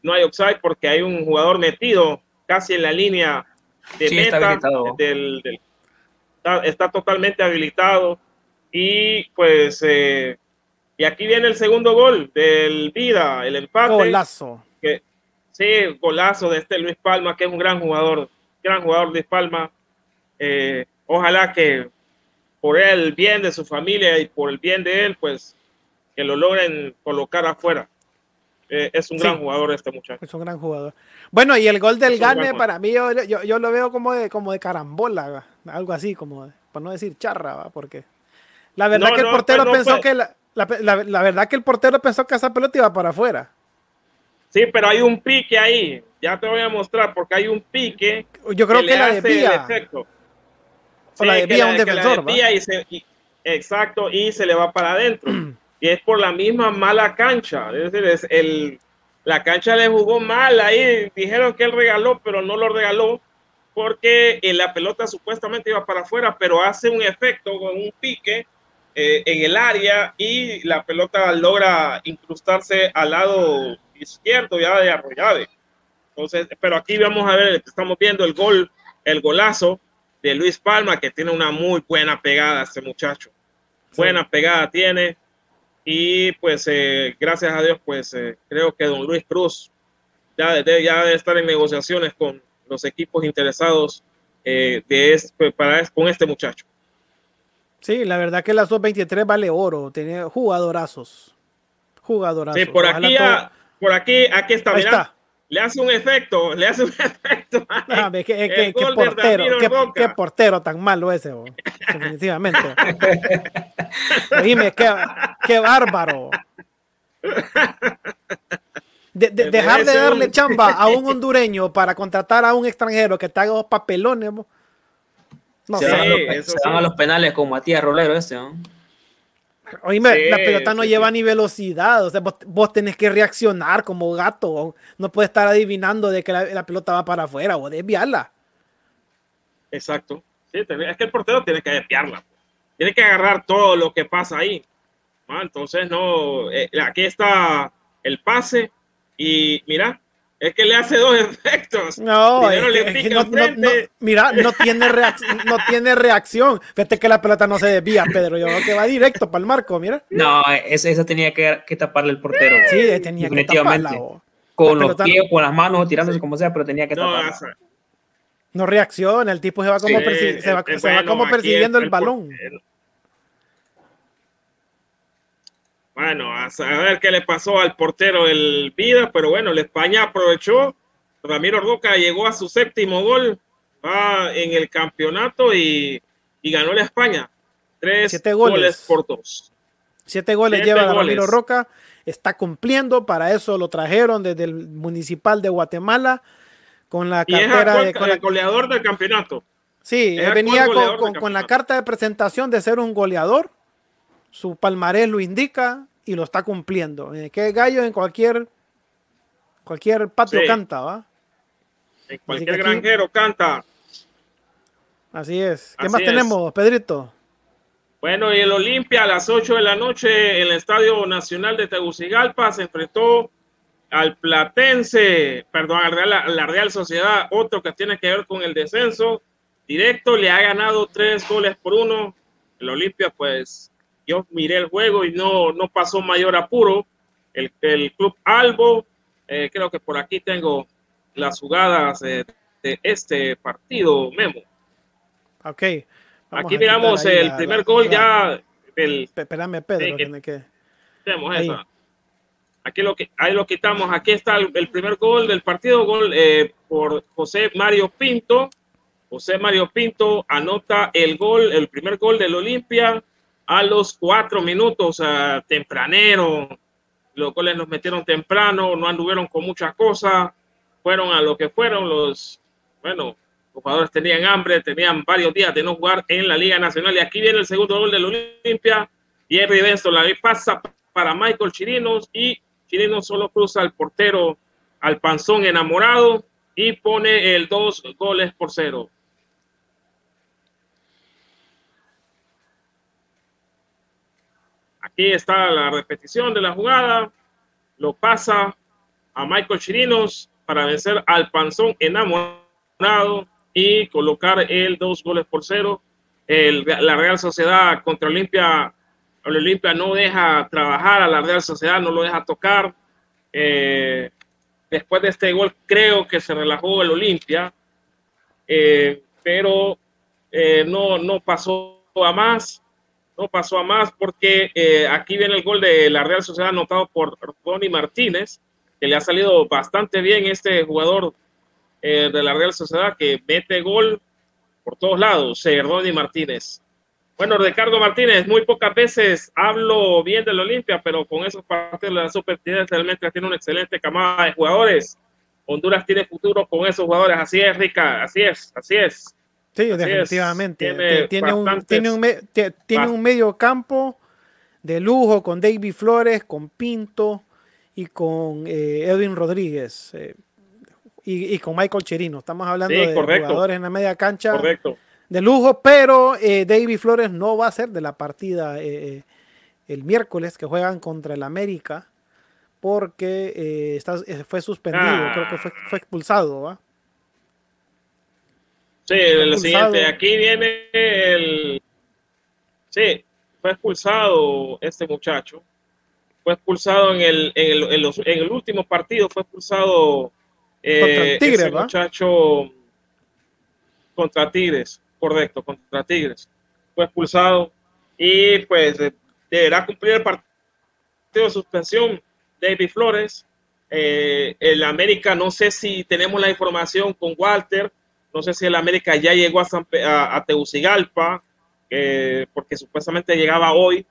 Speaker 3: No hay offside porque hay un jugador metido casi en la línea de meta. Está, del, está, totalmente habilitado. Y pues, eh, y aquí viene el segundo gol del Vida, el empate.
Speaker 2: Golazo.
Speaker 3: Que, sí, golazo de este Luis Palma, que es un gran jugador, gran jugador Luis Palma. Eh, ojalá que por el bien de su familia y por el bien de él, pues que lo logren colocar afuera. Eh, es un gran jugador este muchacho.
Speaker 2: Es un gran jugador. Bueno, y el gol del Gane para mí yo, yo, lo veo como de, como de carambola, algo así, como por no decir charra, porque la verdad que el portero pues pensó que la, la, verdad que el portero pensó que esa pelota iba para afuera.
Speaker 3: Sí, pero hay un pique ahí. Ya te voy a mostrar porque hay un pique.
Speaker 2: Yo creo que, que la desvía
Speaker 3: la desvía un defensor. Y exacto, y se le va para adentro. y es por la misma mala cancha. Es decir, es el, la cancha le jugó mal ahí. Dijeron que él regaló, pero no lo regaló porque eh, la pelota supuestamente iba para afuera, pero hace un efecto con un pique eh, en el área y la pelota logra incrustarse al lado izquierdo ya de Arroyave. Entonces, pero aquí vamos a ver, estamos viendo el gol, el golazo de Luis Palma, que tiene una muy buena pegada este muchacho. Buena pegada tiene. Y pues eh, gracias a Dios, pues creo que don Luis Cruz ya debe, ya debe estar en negociaciones con los equipos interesados de este, para, con este muchacho.
Speaker 2: Sí, la verdad que la sub-23 vale oro, tiene jugadorazos. Jugadorazos.
Speaker 3: Sí, por aquí, por aquí, aquí está, mira. Le hace un efecto, le hace un efecto.
Speaker 2: Ah, qué, qué, portero, qué, portero tan malo ese, definitivamente. Dime, qué, qué bárbaro. De, dejar de darle chamba a un hondureño para contratar a un extranjero que te haga dos papelones.
Speaker 5: No se, van a los penales con Matías Rolero ese, ¿no?
Speaker 2: Oíme, la pelota no lleva ni velocidad, o sea, vos, tenés que reaccionar como gato, no puedes estar adivinando de que la, pelota va para afuera o desviarla.
Speaker 3: Exacto, sí, es que el portero tiene que desviarla, tiene que agarrar todo lo que pasa ahí. Entonces, no, eh, aquí está el pase y mira, es que le hace dos efectos.
Speaker 2: No, no, mira, no tiene, reacción, no tiene reacción. Fíjate que la pelota no se desvía, Pedro. Yo creo que va directo para el marco, mira.
Speaker 5: No, esa, esa tenía que, que, taparle el portero.
Speaker 2: Sí, tenía que taparla.
Speaker 5: Con los pies, con las manos, tirándose como sea, pero tenía que taparla.
Speaker 2: No, reacciona, el tipo se va como, se va, se va como persiguiendo el, balón.
Speaker 3: Bueno, a saber qué le pasó al portero el Vida, pero bueno, la España aprovechó. Ramiro Roca llegó a su séptimo gol en el campeonato y, ganó la España. Tres
Speaker 2: Siete
Speaker 3: goles. por dos.
Speaker 2: Siete goles lleva Ramiro Roca. Está cumpliendo, para eso lo trajeron desde el municipal de Guatemala con la cartera
Speaker 3: de con el goleador del campeonato.
Speaker 2: Sí, venía con, con la carta de presentación de ser un goleador su palmarés lo indica y lo está cumpliendo. Eh, que gallo en cualquier cualquier patio canta, ¿va?
Speaker 3: En cualquier granjero canta.
Speaker 2: Así es. ¿Qué más tenemos, Pedrito?
Speaker 3: Bueno, y el Olimpia a las 8 de la noche en el Estadio Nacional de Tegucigalpa se enfrentó al Platense, perdón, a la, la Real Sociedad, otro que tiene que ver con el descenso directo, le ha ganado tres goles por uno. El Olimpia, pues, yo miré el juego y no, no pasó mayor apuro. El, el Club Albo, eh, creo que por aquí tengo las jugadas de este partido, Memo.
Speaker 2: Ok.
Speaker 3: aquí miramos el primer gol ya. El,
Speaker 2: Espérame, Pedro, que, que...
Speaker 3: Aquí lo que ahí lo quitamos. Aquí está el, primer gol del partido, gol eh, por José Mario Pinto. José Mario Pinto anota el gol, el primer gol del Olimpia a los cuatro minutos, tempranero, los goles nos metieron temprano, no anduvieron con muchas cosas, fueron a lo que fueron los, bueno, los jugadores tenían hambre, tenían varios días de no jugar en la Liga Nacional y aquí viene el segundo gol del Olimpia, Jerry Benson la pasa para Michael Chirinos y Chirinos solo cruza al portero al panzón enamorado y pone el dos goles por cero. Aquí está la repetición de la jugada. Lo pasa a Michael Chirinos para vencer al Panzón enamorado y colocar el dos goles por cero. la Real Sociedad contra Olimpia. Olimpia no deja trabajar a la Real Sociedad, no lo deja tocar. Eh, después de este gol creo que se relajó el Olimpia, eh, pero eh, no, no pasó a más no pasó a más porque eh, aquí viene el gol de la Real Sociedad anotado por Ronnie Martínez, que le ha salido bastante bien este jugador eh, de la Real Sociedad que mete gol por todos lados, eh, Ronnie Martínez. Bueno, Ricardo Martínez, muy pocas veces hablo bien del Olimpia, pero con esos partidos de la Super realmente tiene una excelente camada de jugadores. Honduras tiene futuro con esos jugadores, así es, Rica, así es, así es.
Speaker 2: Sí, definitivamente. Tiene, un, tiene, un, tiene un medio campo de lujo con David Flores, con Pinto y con eh, Edwin Rodríguez eh, y, con Michael Cherino. Estamos hablando de jugadores en la media cancha de lujo, pero eh, David Flores no va a ser de la partida el miércoles que juegan contra el América porque fue suspendido, creo que fue, fue expulsado. ¿va?
Speaker 3: Sí, el siguiente, aquí viene el... Sí, fue expulsado este muchacho. Fue expulsado en el, en el, en el último partido, fue expulsado eh, ese muchacho contra Tigres, correcto, contra Tigres. Fue expulsado y pues deberá cumplir el partido de suspensión David Flores. Eh, el América, no sé si tenemos la información con Walter, no sé si el América ya llegó a, a, Tegucigalpa, porque supuestamente llegaba hoy.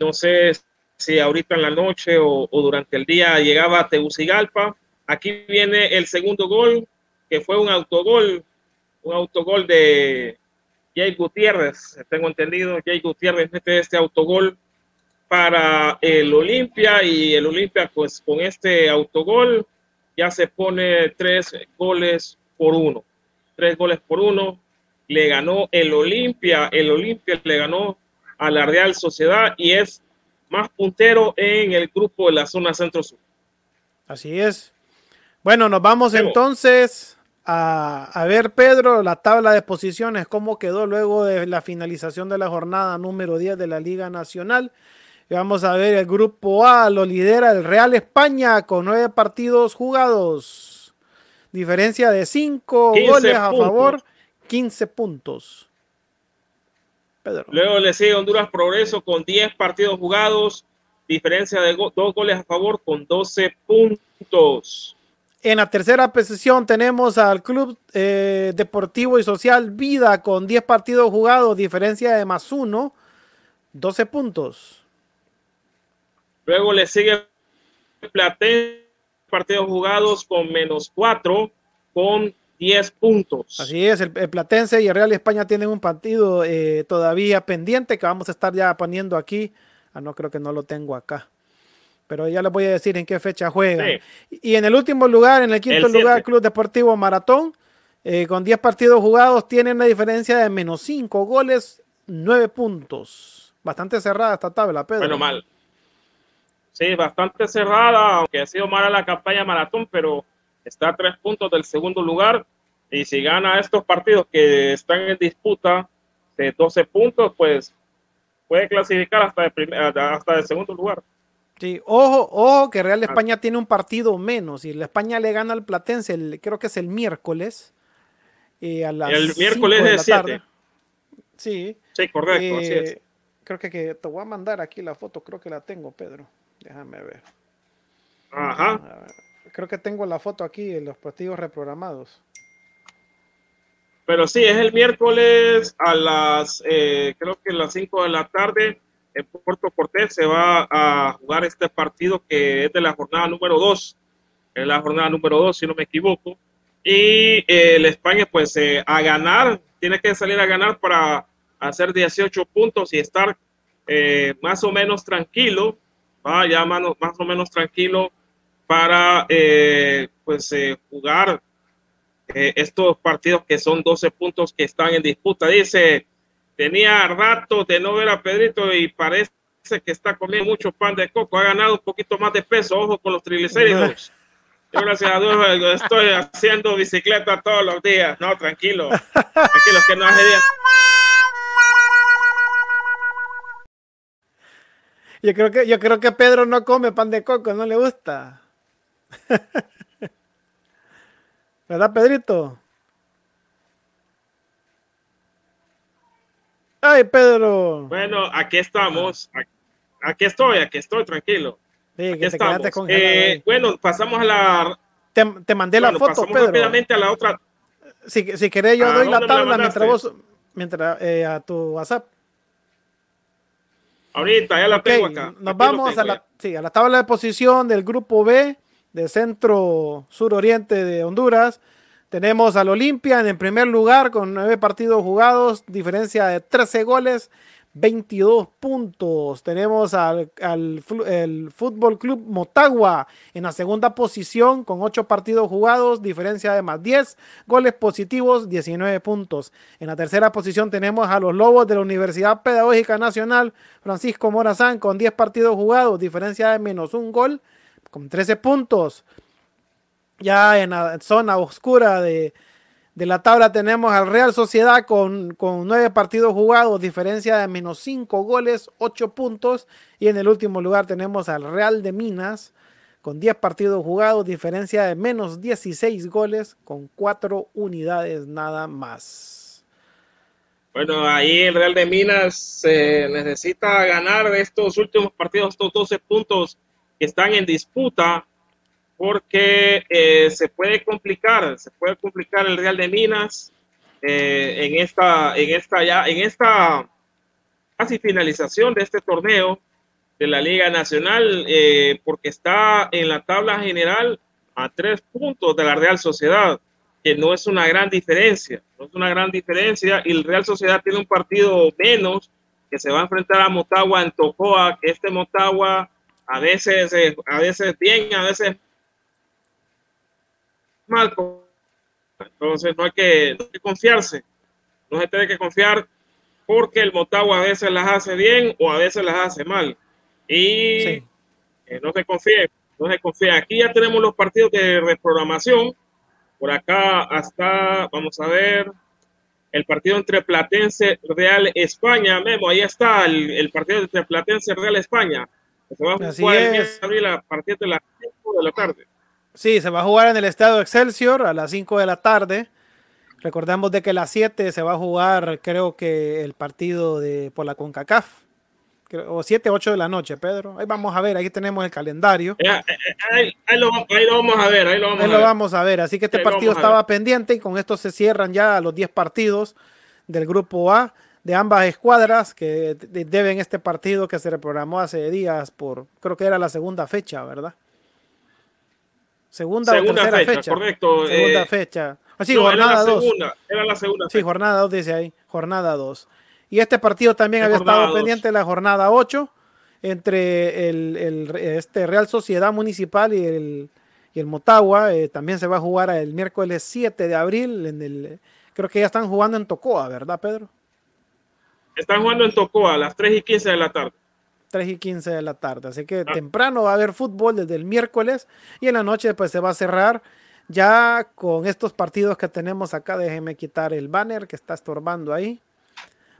Speaker 3: No sé si ahorita en la noche o, durante el día llegaba a Tegucigalpa. Aquí viene el segundo gol, que fue un autogol, un autogol de Jay Gutiérrez, tengo entendido. Jay Gutiérrez mete este autogol para el Olimpia y el Olimpia pues con este autogol ya se pone tres goles por uno tres goles por uno. Le ganó el Olimpia, el Olimpia le ganó a la Real Sociedad y es más puntero en el grupo de la zona centro-sur.
Speaker 2: Así es. Bueno, nos vamos entonces a, a, ver, Pedro, la tabla de posiciones, cómo quedó luego de la finalización de la jornada número 10 de la Liga Nacional. Y vamos a ver el grupo A, lo lidera el Real España con nueve partidos jugados. Diferencia de 5 goles a favor, 15 puntos.
Speaker 3: Pedro. Luego le sigue Honduras Progreso con 10 partidos jugados, diferencia de 2 goles a favor con 12 puntos.
Speaker 2: En la tercera posición tenemos al Club eh, Deportivo y Social Vida con 10 partidos jugados, diferencia de más 1, 12 puntos.
Speaker 3: Luego le sigue Platense partidos jugados con menos cuatro, con 10 puntos.
Speaker 2: Así es, el, Platense y el Real España tienen un partido eh, todavía pendiente que vamos a estar ya poniendo aquí. Ah, no, creo que no lo tengo acá. Pero ya les voy a decir en qué fecha juega. Y en el último lugar, en el quinto lugar, Club Deportivo Maratón, eh, con 10 partidos jugados, tiene una diferencia de menos 5 goles, 9 puntos. Bastante cerrada esta tabla, Pedro.
Speaker 3: Bueno, mal. Sí, bastante cerrada, aunque ha sido mala la campaña maratón, pero está a tres puntos del segundo lugar. Y si gana estos partidos que están en disputa de 12 puntos, pues puede clasificar hasta el, hasta el segundo lugar.
Speaker 2: Sí, ojo, ojo que Real España tiene un partido menos y la España le gana al Platense, creo que es el miércoles.
Speaker 3: Eh, el miércoles de 7.
Speaker 2: Sí.
Speaker 3: Sí, correcto, así es. Eh,
Speaker 2: creo que, que, te voy a mandar aquí la foto, creo que la tengo, Pedro. Déjame ver.
Speaker 3: Ajá.
Speaker 2: Creo que tengo la foto aquí en los partidos reprogramados.
Speaker 3: Pero sí, es el miércoles a las, eh, creo que a las 5 de la tarde en Puerto Cortés se va a jugar este partido que es de la jornada número 2. Es la jornada número 2, si no me equivoco. Y eh, el España, pues eh, a ganar, tiene que salir a ganar para hacer 18 puntos y estar más o menos tranquilo ya más, o menos tranquilo para eh, pues eh, jugar eh, estos partidos que son 12 puntos que están en disputa. Dice, tenía rato de no ver a Pedrito y parece que está comiendo mucho pan de coco, ha ganado un poquito más de peso, ojo con los triglicéridos. Yo gracias a Dios estoy haciendo bicicleta todos los días. No, tranquilo. Tranquilo, que no hace día.
Speaker 2: Yo creo que, yo creo que Pedro no come pan de coco, no le gusta. ¿Verdad, Pedrito? Ay, Pedro.
Speaker 3: Bueno, aquí estamos. Aquí estoy, aquí estoy, tranquilo. Sí, aquí estamos. Eh, bueno, pasamos a la.
Speaker 2: Te, te mandé la foto, Pedro.
Speaker 3: rápidamente a la otra.
Speaker 2: Si, si querés, yo doy la tabla mientras vos. Mientras eh, a tu WhatsApp.
Speaker 3: Ahorita, ya la tengo acá.
Speaker 2: Nos vamos a, la, a la tabla de posición del grupo B de centro suroriente de Honduras. Tenemos al Olimpia en el primer lugar con nueve partidos jugados, diferencia de 13 goles, 22 puntos. Tenemos al, el Fútbol Club Motagua en la segunda posición con 8 partidos jugados, diferencia de más 10, goles positivos, 19 puntos. En la tercera posición tenemos a los Lobos de la Universidad Pedagógica Nacional, Francisco Morazán, con 10 partidos jugados, diferencia de menos un gol, con 13 puntos. Ya en la zona oscura de, de la tabla tenemos al Real Sociedad con, con nueve partidos jugados, diferencia de menos cinco goles, ocho puntos. Y en el último lugar tenemos al Real de Minas con 10 partidos jugados, diferencia de menos 16 goles, con cuatro unidades nada más.
Speaker 3: Bueno, ahí el Real de Minas necesita ganar estos últimos partidos, estos 12 puntos que están en disputa porque eh, se puede complicar, se puede complicar el Real de Minas eh, en esta, en esta ya, en esta casi finalización de este torneo de la Liga Nacional, eh, porque está en la tabla general a tres puntos de la Real Sociedad, que no es una gran diferencia, no es una gran diferencia, y el Real Sociedad tiene un partido menos que se va a enfrentar a Motagua en Tocoa, que este Motagua a veces, a veces bien, a veces mal. Entonces no hay, que, confiarse, no se tiene que confiar porque el Motagua a veces las hace bien o a veces las hace mal. Y no se confíe, no se confíe. Aquí ya tenemos los partidos de reprogramación. Por acá hasta, vamos a ver, el partido entre Platense Real España. Memo, ahí está el, partido entre Platense Real España. Se va a jugar el a partir de las 5 de la tarde.
Speaker 2: Sí, se va a jugar en el Estadio Excelsior a las 5 de la tarde. Recordemos de que a las 7 se va a jugar, creo que el partido de por la CONCACAF. O 7, 8 de la noche, Pedro. Ahí vamos a ver, ahí tenemos el calendario.
Speaker 3: Eh, eh, ahí, lo, vamos a ver, ahí lo vamos,
Speaker 2: a, ver. vamos a ver. Así que este partido estaba pendiente y con esto se cierran ya los 10 partidos del grupo A de ambas escuadras que deben este partido que se reprogramó hace días por, creo que era la segunda fecha, ¿verdad? Segunda, o tercera fecha,
Speaker 3: Correcto.
Speaker 2: Segunda
Speaker 3: eh,
Speaker 2: fecha. Así, ah, jornada 2.
Speaker 3: Era la segunda.
Speaker 2: Sí, jornada 2 dice ahí. Jornada 2. Y este partido también había estado pendiente de la jornada 8 entre el, el, este Real Sociedad Municipal y el, y el Motagua. Eh, también se va a jugar el miércoles 7 de abril. En el, creo que ya están jugando en Tocoa, ¿verdad, Pedro?
Speaker 3: Están jugando en Tocoa a las 3 y 15 de la tarde.
Speaker 2: 3 y 15 de la tarde. Así que ah. temprano va a haber fútbol desde el miércoles y en la noche pues se va a cerrar ya con estos partidos que tenemos acá. Déjenme quitar el banner que está estorbando ahí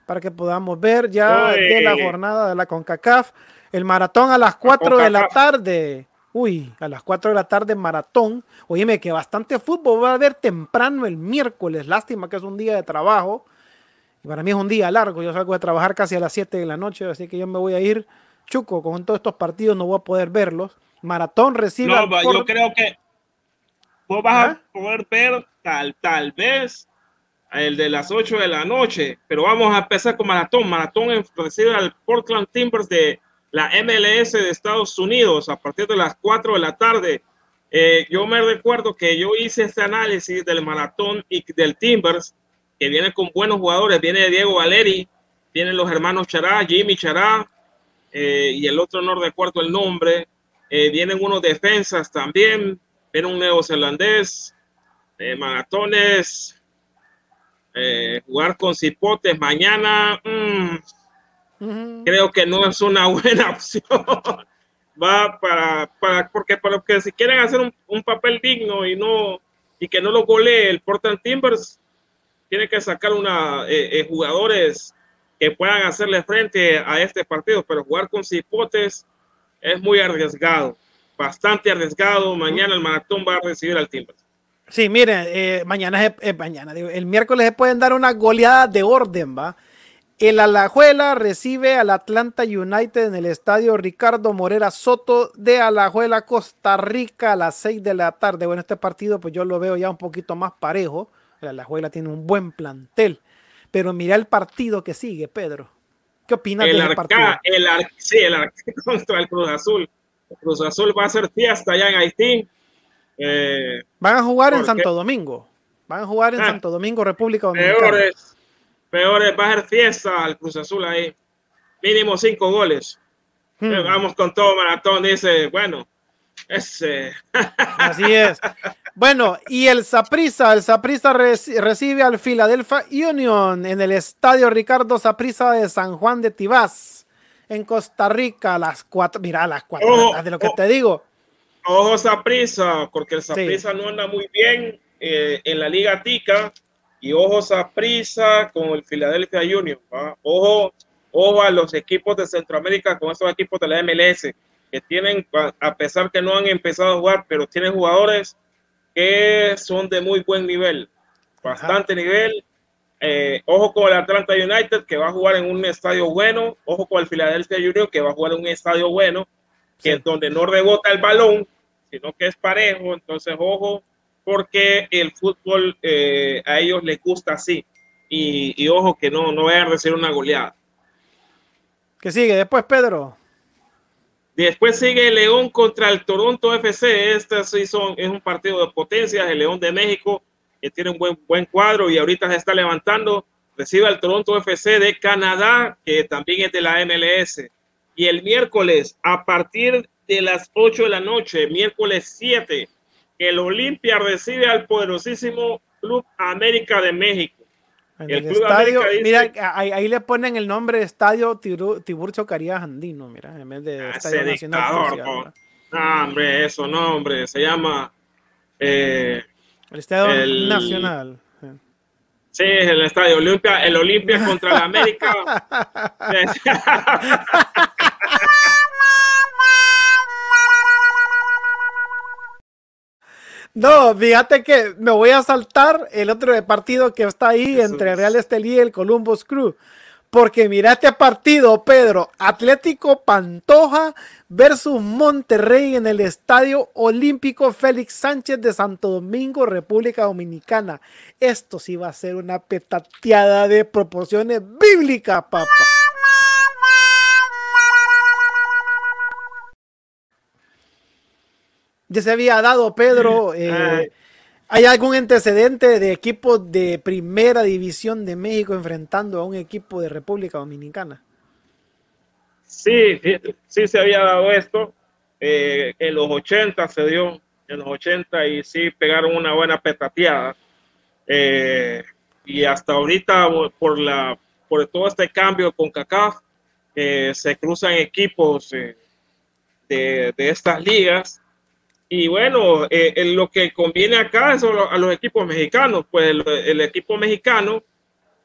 Speaker 2: para que podamos ver ya de la jornada de la CONCACAF. El maratón a las 4 de la tarde. Uy, a las 4 de la tarde maratón. Oíme que bastante fútbol va a haber temprano el miércoles. Lástima que es un día de trabajo. Y para mí es un día largo. Yo salgo de trabajar casi a las 7 de la noche, así que yo me voy a ir chuco con todos estos partidos, no voy a poder verlos. Maratón recibe.
Speaker 3: No, yo creo que vos vas a poder ver tal, tal vez el de las 8 de la noche, pero vamos a empezar con Maratón. Maratón recibe al Portland Timbers de la MLS de Estados Unidos a partir de las 4 de la tarde. Eh, yo me recuerdo que yo hice este análisis del Maratón y del Timbers que viene con buenos jugadores. Viene Diego Valeri, vienen los hermanos Chará, Jimmy Chará, eh, y el otro no recuerdo el nombre. Eh, vienen unos defensas también, viene un neozelandés, eh, maratones, jugar con cipotes mañana. Mm, creo que no es una buena opción. Va para, para, porque para que si quieren hacer un, un papel digno y no y que no lo golee el Portland Timbers, tiene que sacar una, eh, eh, jugadores que puedan hacerle frente a este partido, pero jugar con cipotes es muy arriesgado, bastante arriesgado. Mañana el maratón va a recibir al Timbers.
Speaker 2: Sí, miren, eh, mañana, es, mañana el miércoles se pueden dar una goleada de orden, ¿va? El Alajuela recibe al Atlanta United en el estadio Ricardo Morera Soto de Alajuela, Costa Rica, a las 6 de la tarde. Bueno, este partido, pues yo lo veo ya un poquito más parejo. La Juela tiene un buen plantel. Pero mira el partido que sigue, Pedro. ¿Qué opinas
Speaker 3: de ese partido? El sí, el contra el Cruz Azul. El Cruz Azul va a hacer fiesta allá en Haití.
Speaker 2: Eh, Van a jugar en Santo Domingo. Van a jugar en ah. Santo Domingo, República Dominicana.
Speaker 3: Peores, peores, va a hacer fiesta al Cruz Azul ahí. mínimo cinco goles.
Speaker 2: Hmm.
Speaker 3: Vamos con todo maratón, dice, bueno, es, eh,
Speaker 2: Así es. Bueno, y el Saprissa, el Saprissa recibe al Philadelphia Union en el estadio Ricardo Saprissa de San Juan de Tibás, en Costa Rica, a las cuatro. Mira, a las cuatro
Speaker 3: Oh,
Speaker 2: de lo que
Speaker 3: oh.
Speaker 2: te digo.
Speaker 3: ojo Saprisa, porque el Saprisa no anda muy bien eh, en la Liga Tica. Y ojo Saprisa con el Philadelphia Union. ¿va? Ojo, ojo a los equipos de Centroamérica con esos equipos de la MLS que tienen, a pesar que no han empezado a jugar, pero tienen jugadores que son de muy buen nivel, bastante nivel. Eh, ojo con el Atlanta United que va a jugar en un estadio bueno. Ojo con el Philadelphia Union que va a jugar en un estadio bueno, que
Speaker 2: Sí.
Speaker 3: es donde no rebota el balón, sino que es parejo. Entonces, ojo, porque el fútbol eh, a ellos les gusta así. Y, y ojo que no, no vayan a recibir una goleada.
Speaker 2: Que sigue después, Pedro.
Speaker 3: Después sigue León contra el Toronto FC. Este sí son, es un partido de potencias. El León de México, que tiene un buen, buen cuadro y ahorita se está levantando. Recibe al Toronto FC de Canadá, que también es de la MLS. Y el miércoles, a partir de las 8 de la noche, miércoles 7, el Olimpia recibe al poderosísimo Club América de México.
Speaker 2: En
Speaker 3: El
Speaker 2: el, estadio,
Speaker 3: dice-
Speaker 2: mira, ahí, ahí le ponen el nombre de Estadio Tiburcio Carías Andino, mira, en vez de Estadio
Speaker 3: Ese
Speaker 2: Nacional.
Speaker 3: dictador. No, hombre, eso no, hombre. Se llama. eh,
Speaker 2: El Estadio
Speaker 3: El-
Speaker 2: Nacional. sí.
Speaker 3: Es el estadio Olimpia, el Olimpia contra el América.
Speaker 2: No, fíjate que me voy a saltar el otro partido que está ahí entre. Real Estelí y el Columbus Crew. Porque mira este partido, Pedro. Atlético Pantoja versus Monterrey en el Estadio Olímpico Félix Sánchez de Santo Domingo, República Dominicana. Esto sí va a ser una petateada de proporciones bíblicas, papá. Ya se había dado, Pedro. eh,
Speaker 3: Ay.
Speaker 2: ¿Hay algún antecedente de equipos de primera división de México enfrentando a un equipo de República Dominicana?
Speaker 3: Sí, sí, sí se había dado esto. Eh, en los 80 se dio, en los 80 y sí pegaron una buena petateada. Eh, y hasta ahorita por la por todo este cambio con CACAF eh, se cruzan equipos eh, de, de estas ligas y bueno eh, en lo que conviene acá es a lo- a los equipos mexicanos pues el, el equipo mexicano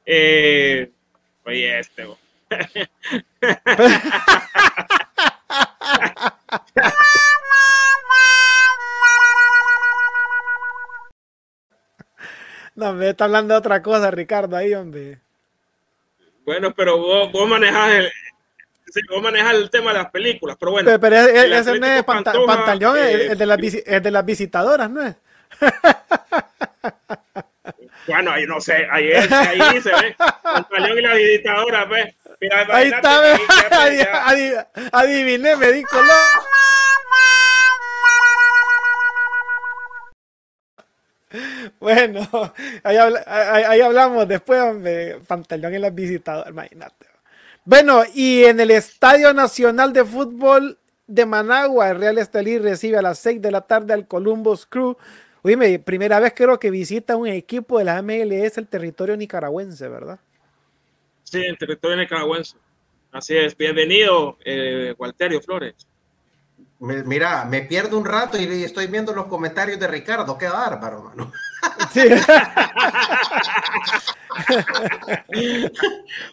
Speaker 3: eh, oye este.
Speaker 2: No, me está hablando de otra cosa, Ricardo, ahí, hombre.
Speaker 3: Bueno, pero vos, vos manejás el, sí, vos manejás el tema de las películas, pero bueno.
Speaker 2: Pero, pero es-
Speaker 3: el
Speaker 2: ese no es panta-
Speaker 3: Pantoja,
Speaker 2: pantaleón, es-
Speaker 3: eh,
Speaker 2: de las de las visitadoras, ¿no es?
Speaker 3: Bueno, ahí no sé, ahí, es, ahí se ve. Pantaleón y la visitadora, pues. Mira,
Speaker 2: Ahí está, ve.
Speaker 3: ahí ya,
Speaker 2: Adi-
Speaker 3: ya.
Speaker 2: adi- adiviné, me di color. Bueno, ahí, habla- ahí- ahí hablamos después, hombre. Pantalón en las visitadoras, imagínate. Bueno, y en el Estadio Nacional de Fútbol de Managua, el Real Estelí recibe a las 6 de la tarde al Columbus Crew. Oye, primera vez creo que visita un equipo de la MLS el territorio nicaragüense, ¿verdad?
Speaker 3: Sí, en territorio nicaragüense. Así es. Bienvenido, eh, Walterio Flores.
Speaker 4: Me- Mira, me pierdo un rato y estoy viendo los comentarios de Ricardo. Qué bárbaro, mano.
Speaker 2: Sí.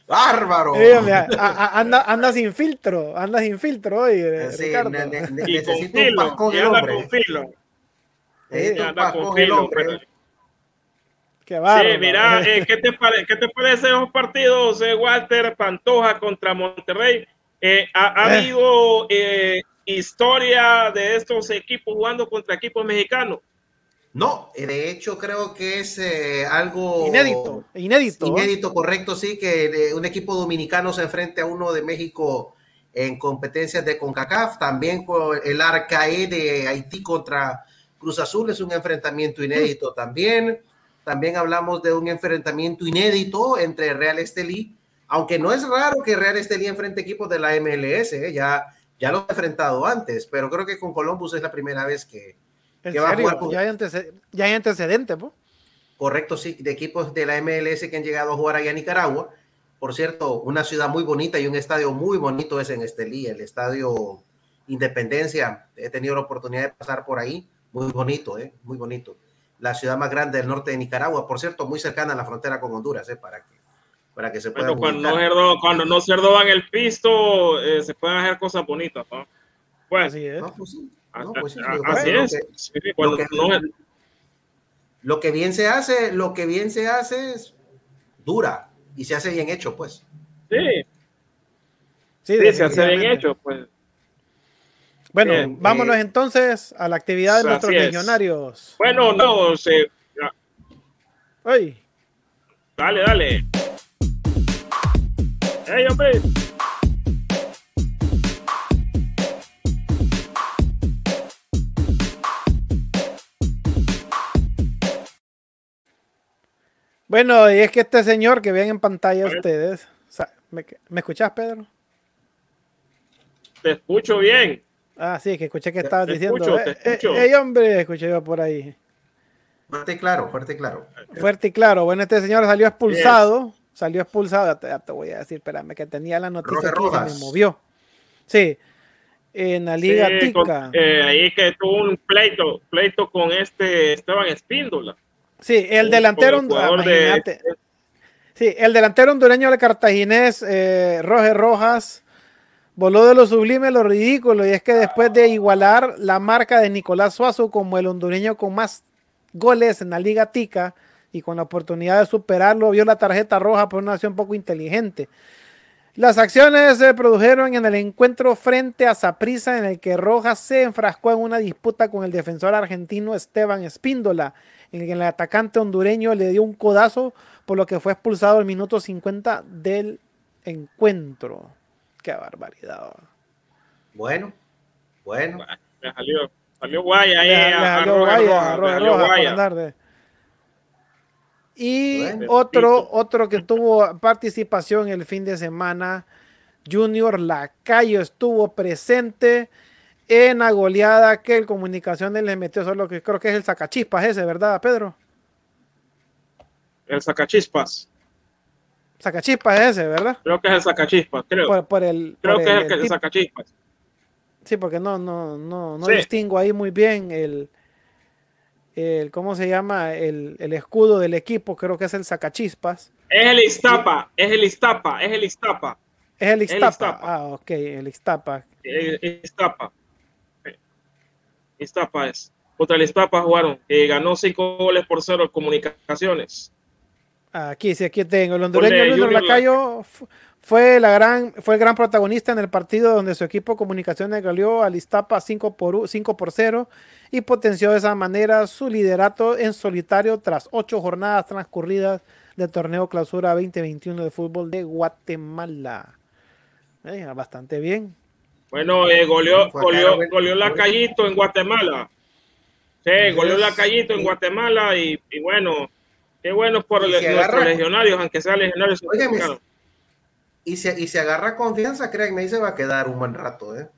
Speaker 4: Bárbaro.
Speaker 2: Sí, hombre, a- a- anda, anda sin filtro, anda sin filtro hoy, eh,
Speaker 4: Sí,
Speaker 2: Ricardo.
Speaker 4: ne- ne- ne-
Speaker 3: Y con
Speaker 4: necesito un
Speaker 3: filo,
Speaker 4: pascón
Speaker 3: y
Speaker 4: el
Speaker 3: anda
Speaker 4: hombre.
Speaker 3: con filo.
Speaker 4: Necesito un hombre.
Speaker 3: pero-
Speaker 2: Qué bárbaro.
Speaker 3: Sí, mira, eh, ¿qué, te pare- ¿qué te parece esos partidos, eh, Walter Pantoja contra Monterrey? Eh, ha, ha
Speaker 2: Eh.
Speaker 3: habido eh, historia de estos equipos jugando contra equipos mexicanos.
Speaker 4: No, de hecho creo que es eh, algo
Speaker 2: inédito, inédito. ¿eh?
Speaker 4: Inédito, correcto, sí, que eh, un equipo dominicano se enfrente a uno de México en competencias de CONCACAF, también con el Arcae de Haití contra Cruz Azul es un enfrentamiento inédito también. También hablamos de un enfrentamiento inédito entre Real Estelí Aunque no es raro que Real Estelí enfrente equipos de la MLS, ¿eh? ya, ya lo he enfrentado antes, pero creo que con Columbus es la primera vez que,
Speaker 2: va a jugar ya, hay antecedentes, ya hay antecedente,
Speaker 4: Correcto, sí, de equipos de la MLS que han llegado a jugar allá a Nicaragua. Por cierto, una ciudad muy bonita y un estadio muy bonito es en Estelí, el estadio Independencia. He tenido la oportunidad de pasar por ahí. Muy bonito, ¿eh? Muy bonito. La ciudad más grande del norte de Nicaragua, por cierto, muy cercana a la frontera con Honduras, ¿eh? Para que, para que se pueda.
Speaker 3: cuando, no cuando no cerdoban el pisto, eh, se pueden hacer cosas bonitas, ¿no? Bueno, así es.
Speaker 4: así es. lo que bien se hace, lo que bien se hace es dura y se hace bien hecho, pues.
Speaker 3: Sí. Sí, se hace bien hecho, pues.
Speaker 2: Bueno, vámonos eh, entonces a la actividad de nuestros legionarios.
Speaker 3: Bueno, no, se.
Speaker 2: Ay.
Speaker 3: Dale, dale. ¡Hey, hombre!
Speaker 2: Bueno, y es que este señor que ven en pantalla ustedes, ¿me, ¿me escuchás, Pedro?
Speaker 3: Te escucho bien.
Speaker 2: Ah, sí, que escuché que estabas diciendo. eh, eh hombre, escuché yo por ahí.
Speaker 4: Fuerte y claro, fuerte y claro.
Speaker 2: Fuerte y claro. Bueno, este señor salió expulsado. Salió expulsado. Te, te, voy a decir, espérame, que tenía la noticia que se me movió. Sí. En la Liga Tica.
Speaker 3: Eh, ahí que tuvo un pleito, pleito con este Esteban Espíndola.
Speaker 2: Sí, el delantero, sí, el delantero hondureño de cartaginés, eh, Roger Rojas, voló de lo sublime lo ridículo, y es que después de igualar la marca de Nicolás Suazo como el hondureño con más goles en la Liga Tica, y con la oportunidad de superarlo, vio la tarjeta roja por una acción poco inteligente. Las acciones se produjeron en el encuentro frente a Saprissa, en el que Rojas se enfrascó en una disputa con el defensor argentino Esteban Espíndola en el que el atacante hondureño le dio un codazo, por lo que fue expulsado al minuto 50 del encuentro. Qué barbaridad.
Speaker 4: Bueno, bueno.
Speaker 3: salió, salió guaya ahí. salió guaya,
Speaker 2: Y otro, otro que tuvo participación el fin de semana, Junior Lacayo estuvo presente en la goleada que el Comunicaciones le metió solo que creo que es el sacachispas ese, ¿verdad, Pedro?
Speaker 3: El sacachispas.
Speaker 2: Sacachispas ese, ¿verdad?
Speaker 3: Creo que es el sacachispas, creo.
Speaker 2: Por, el,
Speaker 3: creo que es el, sacachispas.
Speaker 2: Sí, porque no, no, no, no distingo ahí muy bien el, el ¿cómo se llama? El, el, escudo del equipo, creo que es el sacachispas.
Speaker 3: Es el Iztapa, es el Iztapa, es el Iztapa.
Speaker 2: Es el Iztapa. Ah, ok, el Iztapa.
Speaker 3: El Iztapa. Iztapa es. Contra el Iztapa jugaron, que ganó cinco goles por cero Comunicaciones.
Speaker 2: Aquí sí, aquí tengo. El hondureño Luis Lacayo fue, la gran, fue el gran protagonista en el partido donde su equipo Comunicaciones goleó al Iztapa 5 por, 5 por 0 y potenció de esa manera su liderato en solitario tras ocho jornadas transcurridas del torneo clausura 2021 de fútbol de Guatemala. Eh, bastante bien.
Speaker 3: Bueno, eh, goleó, goleó, la Callito en Guatemala. Sí, goleó la Callito en Guatemala y, bueno, qué bueno por los legionarios, aunque sea legionarios.
Speaker 4: Y si, y agarra confianza, créanme, ahí se va a quedar un buen rato, ¿eh?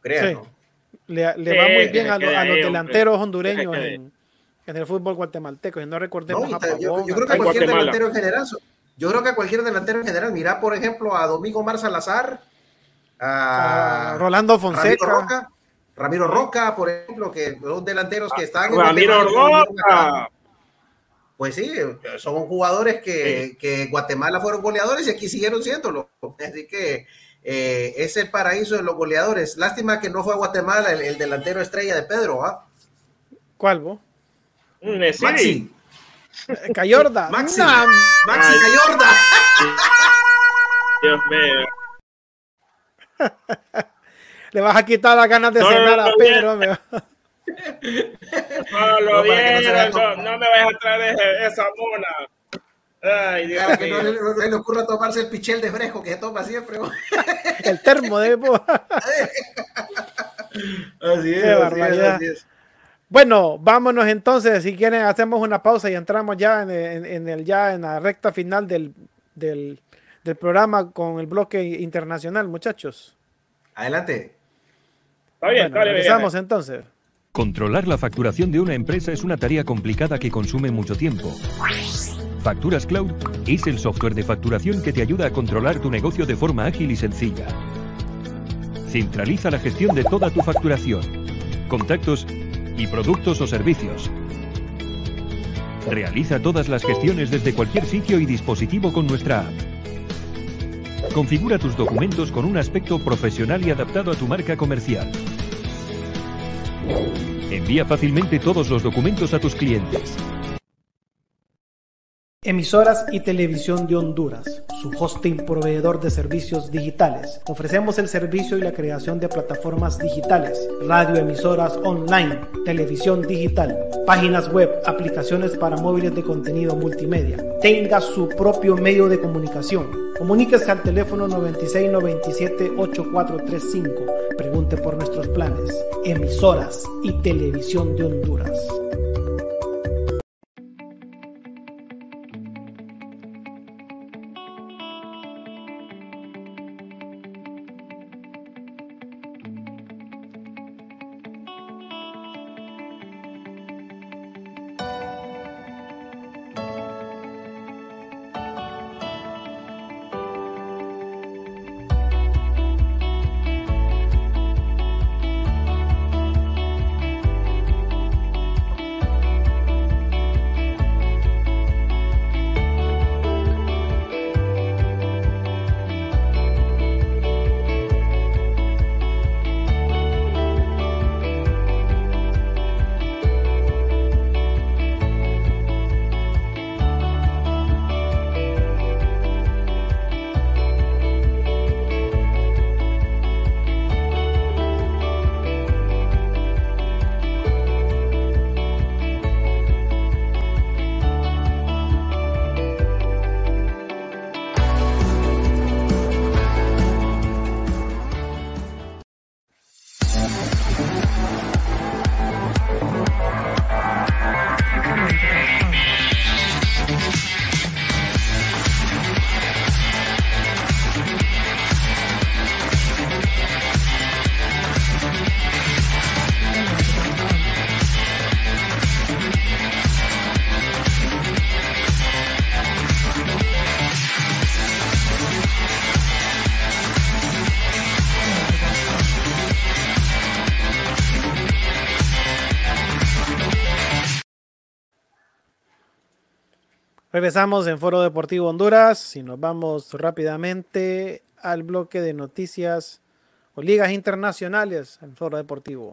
Speaker 4: Créanme.
Speaker 2: Le, va muy bien a, los delanteros hondureños en, el fútbol guatemalteco. Y no recordemos
Speaker 4: yo, creo que cualquier delantero en general, yo creo que cualquier delantero en general, mira por ejemplo a Domingo Mar Salazar, a
Speaker 2: Rolando Fonseca.
Speaker 4: Ramiro Roca, por ejemplo, que son delanteros que están.
Speaker 3: Ramiro Roca.
Speaker 4: Pues sí, son jugadores que, que, Guatemala fueron goleadores y aquí siguieron siéndolo. Así que eh, es el paraíso de los goleadores. Lástima que no fue a Guatemala el, delantero estrella de Pedro, ¿ah?
Speaker 2: ¿Cuál vos?
Speaker 3: Maxi.
Speaker 2: Cayorda.
Speaker 4: Maxi. Maxi Cayorda.
Speaker 3: Dios mío.
Speaker 2: Le vas a quitar las ganas de cenar a Pedro.
Speaker 3: No, lo bien, no, me vayas a traer esa mona.
Speaker 4: Ay, Dios que no, le, le ocurra tomarse el pichel de fresco que toma siempre.
Speaker 2: el termo de
Speaker 4: así, es, así, es,
Speaker 2: Bueno, vámonos entonces. Si quieren, hacemos una pausa y entramos ya en, el, ya en la recta final del, del del programa con el bloque internacional, muchachos.
Speaker 4: Adelante.
Speaker 3: Está bien,
Speaker 2: bueno, Empezamos entonces.
Speaker 1: Controlar la facturación de una empresa es una tarea complicada que consume mucho tiempo. Facturas Cloud es el software de facturación que te ayuda a controlar tu negocio de forma ágil y sencilla. Centraliza la gestión de toda tu facturación, contactos y productos o servicios. Realiza todas las gestiones desde cualquier sitio y dispositivo con nuestra app. Configura tus documentos con un aspecto profesional y adaptado a tu marca comercial. Envía fácilmente todos los documentos a tus clientes.
Speaker 2: Emisoras y Televisión de Honduras, su hosting proveedor de servicios digitales. Ofrecemos el servicio y la creación de plataformas digitales, radio emisoras online, televisión digital, páginas web, aplicaciones para móviles de contenido multimedia. Tenga su propio medio de comunicación. Comuníquese al teléfono 9697-8435. Pregunte por nuestros planes. Emisoras y Televisión de Honduras. Regresamos en Foro Deportivo Honduras y nos vamos rápidamente al bloque de noticias o ligas internacionales en Foro Deportivo.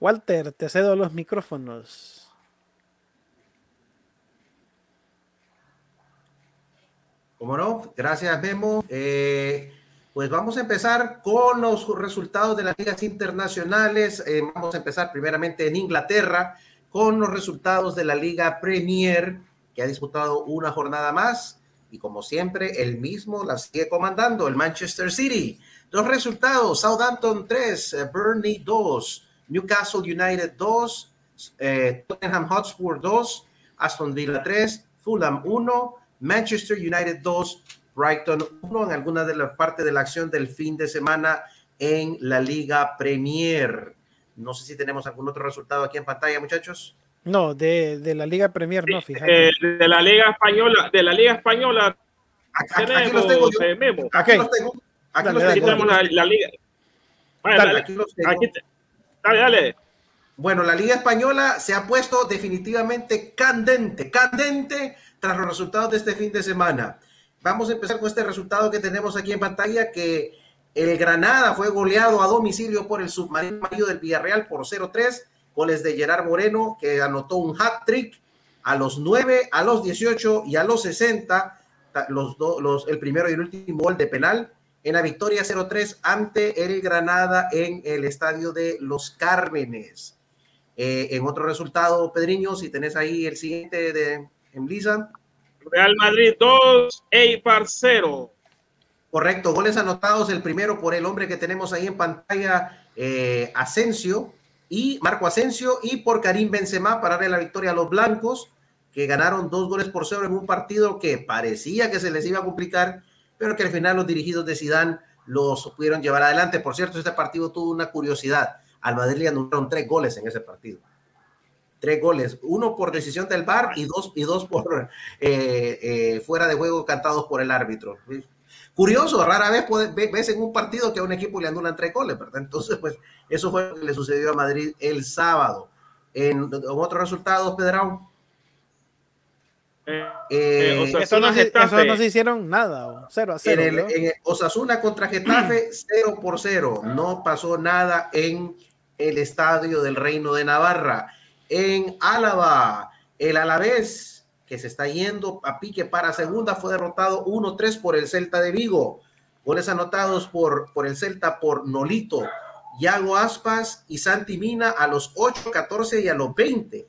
Speaker 2: Walter, te cedo los micrófonos.
Speaker 4: Como no, gracias Memo. Eh, pues vamos a empezar con los resultados de las ligas internacionales. Eh, vamos a empezar primeramente en Inglaterra con los resultados de la Liga Premier, que ha disputado una jornada más. Y como siempre, el mismo la sigue comandando, el Manchester City. Los resultados, Southampton 3, eh, Burnley 2, Newcastle United 2, Tottenham Hotspur 2, Aston Villa 3, Fulham 1, Manchester United 2, Brighton 1 en alguna de las partes de la acción del fin de semana en la Liga Premier. No sé si tenemos algún otro resultado aquí en pantalla, muchachos.
Speaker 2: No, de, de la Liga Premier no, fíjate.
Speaker 3: Eh, de la Liga Española, de la Liga Española.
Speaker 4: Aquí, tenemos, aquí los tengo yo.
Speaker 3: Eh, Memo.
Speaker 4: Aquí los tengo. Aquí,
Speaker 3: dale,
Speaker 4: los
Speaker 3: dale,
Speaker 4: tengo.
Speaker 3: tenemos la, la Liga. Bueno,
Speaker 4: Dale,
Speaker 3: dale,
Speaker 4: aquí los tengo.
Speaker 3: aquí te- dale, dale.
Speaker 4: Bueno, la Liga Española se ha puesto definitivamente candente, candente tras los resultados de este fin de semana. Vamos a empezar con este resultado que tenemos aquí en pantalla, que el Granada fue goleado a domicilio por el submarino amarillo del Villarreal por 0-3, goles de Gerard Moreno, que anotó un hat-trick a los 9, a los 18 y a los 60, ta- los do- los, el primero y el último gol de penal en la victoria 0-3 ante el Granada en el estadio de Los Cármenes. Eh, en otro resultado, Pedriño, si tenés ahí el siguiente de en Lisa.
Speaker 3: Real Madrid 2, Eibar 0.
Speaker 4: Correcto, goles anotados, el primero por el hombre que tenemos ahí en pantalla, eh, Asensio, y Marco Asensio, y por Karim Benzema para darle la victoria a los blancos, que ganaron dos goles por cero en un partido que parecía que se les iba a complicar, pero que al final los dirigidos de Sidán los pudieron llevar adelante. Por cierto, este partido tuvo una curiosidad. Al Madrid le anularon tres goles en ese partido. Tres goles, uno por decisión del VAR y dos, y dos por eh, eh, fuera de juego cantados por el árbitro. Curioso, rara vez ves en un partido que a un equipo le anulan tres goles, ¿verdad? Entonces, pues eso fue lo que le sucedió a Madrid el sábado. En, otros resultados, Pedro.
Speaker 2: Eh, eh, eso, no, se hicieron nada, 0 a 0.
Speaker 4: En el, Osasuna contra Getafe, 0 por 0. No pasó nada en el estadio del Reino de Navarra. En Álava, el Alavés, que se está yendo a pique para segunda, fue derrotado 1-3 por el Celta de Vigo. Goles anotados por, por el Celta por Nolito, Yago Aspas y Santi Mina a los 8, 14 y a los 20.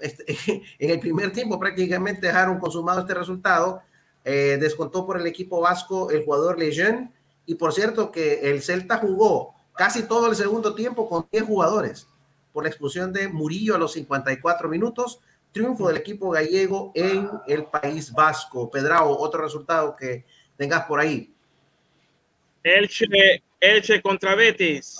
Speaker 4: Este, en el primer tiempo prácticamente dejaron consumado este resultado. Eh, descontó por el equipo vasco el jugador Lejeune. Y por cierto que el Celta jugó casi todo el segundo tiempo con 10 jugadores por la expulsión de Murillo a los 54 minutos. Triunfo del equipo gallego en el País Vasco. Pedrao, otro resultado que tengas por ahí.
Speaker 3: Elche, Elche contra Betis.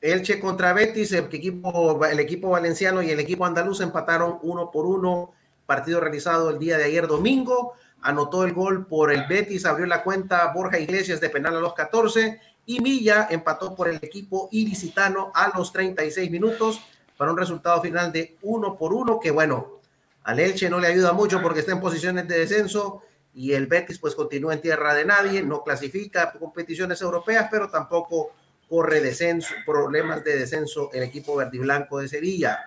Speaker 4: Elche contra Betis, el equipo, el equipo valenciano y el equipo andaluz empataron uno por uno. Partido realizado el día de ayer domingo. Anotó el gol por el Betis, abrió la cuenta Borja Iglesias de penal a los 14 y Milla empató por el equipo ilicitano a los 36 minutos para un resultado final de uno por uno que bueno, al Elche no le ayuda mucho porque está en posiciones de descenso y el Betis pues continúa en tierra de nadie, no clasifica competiciones europeas, pero tampoco corre descenso, problemas de descenso el equipo verde y blanco de Sevilla.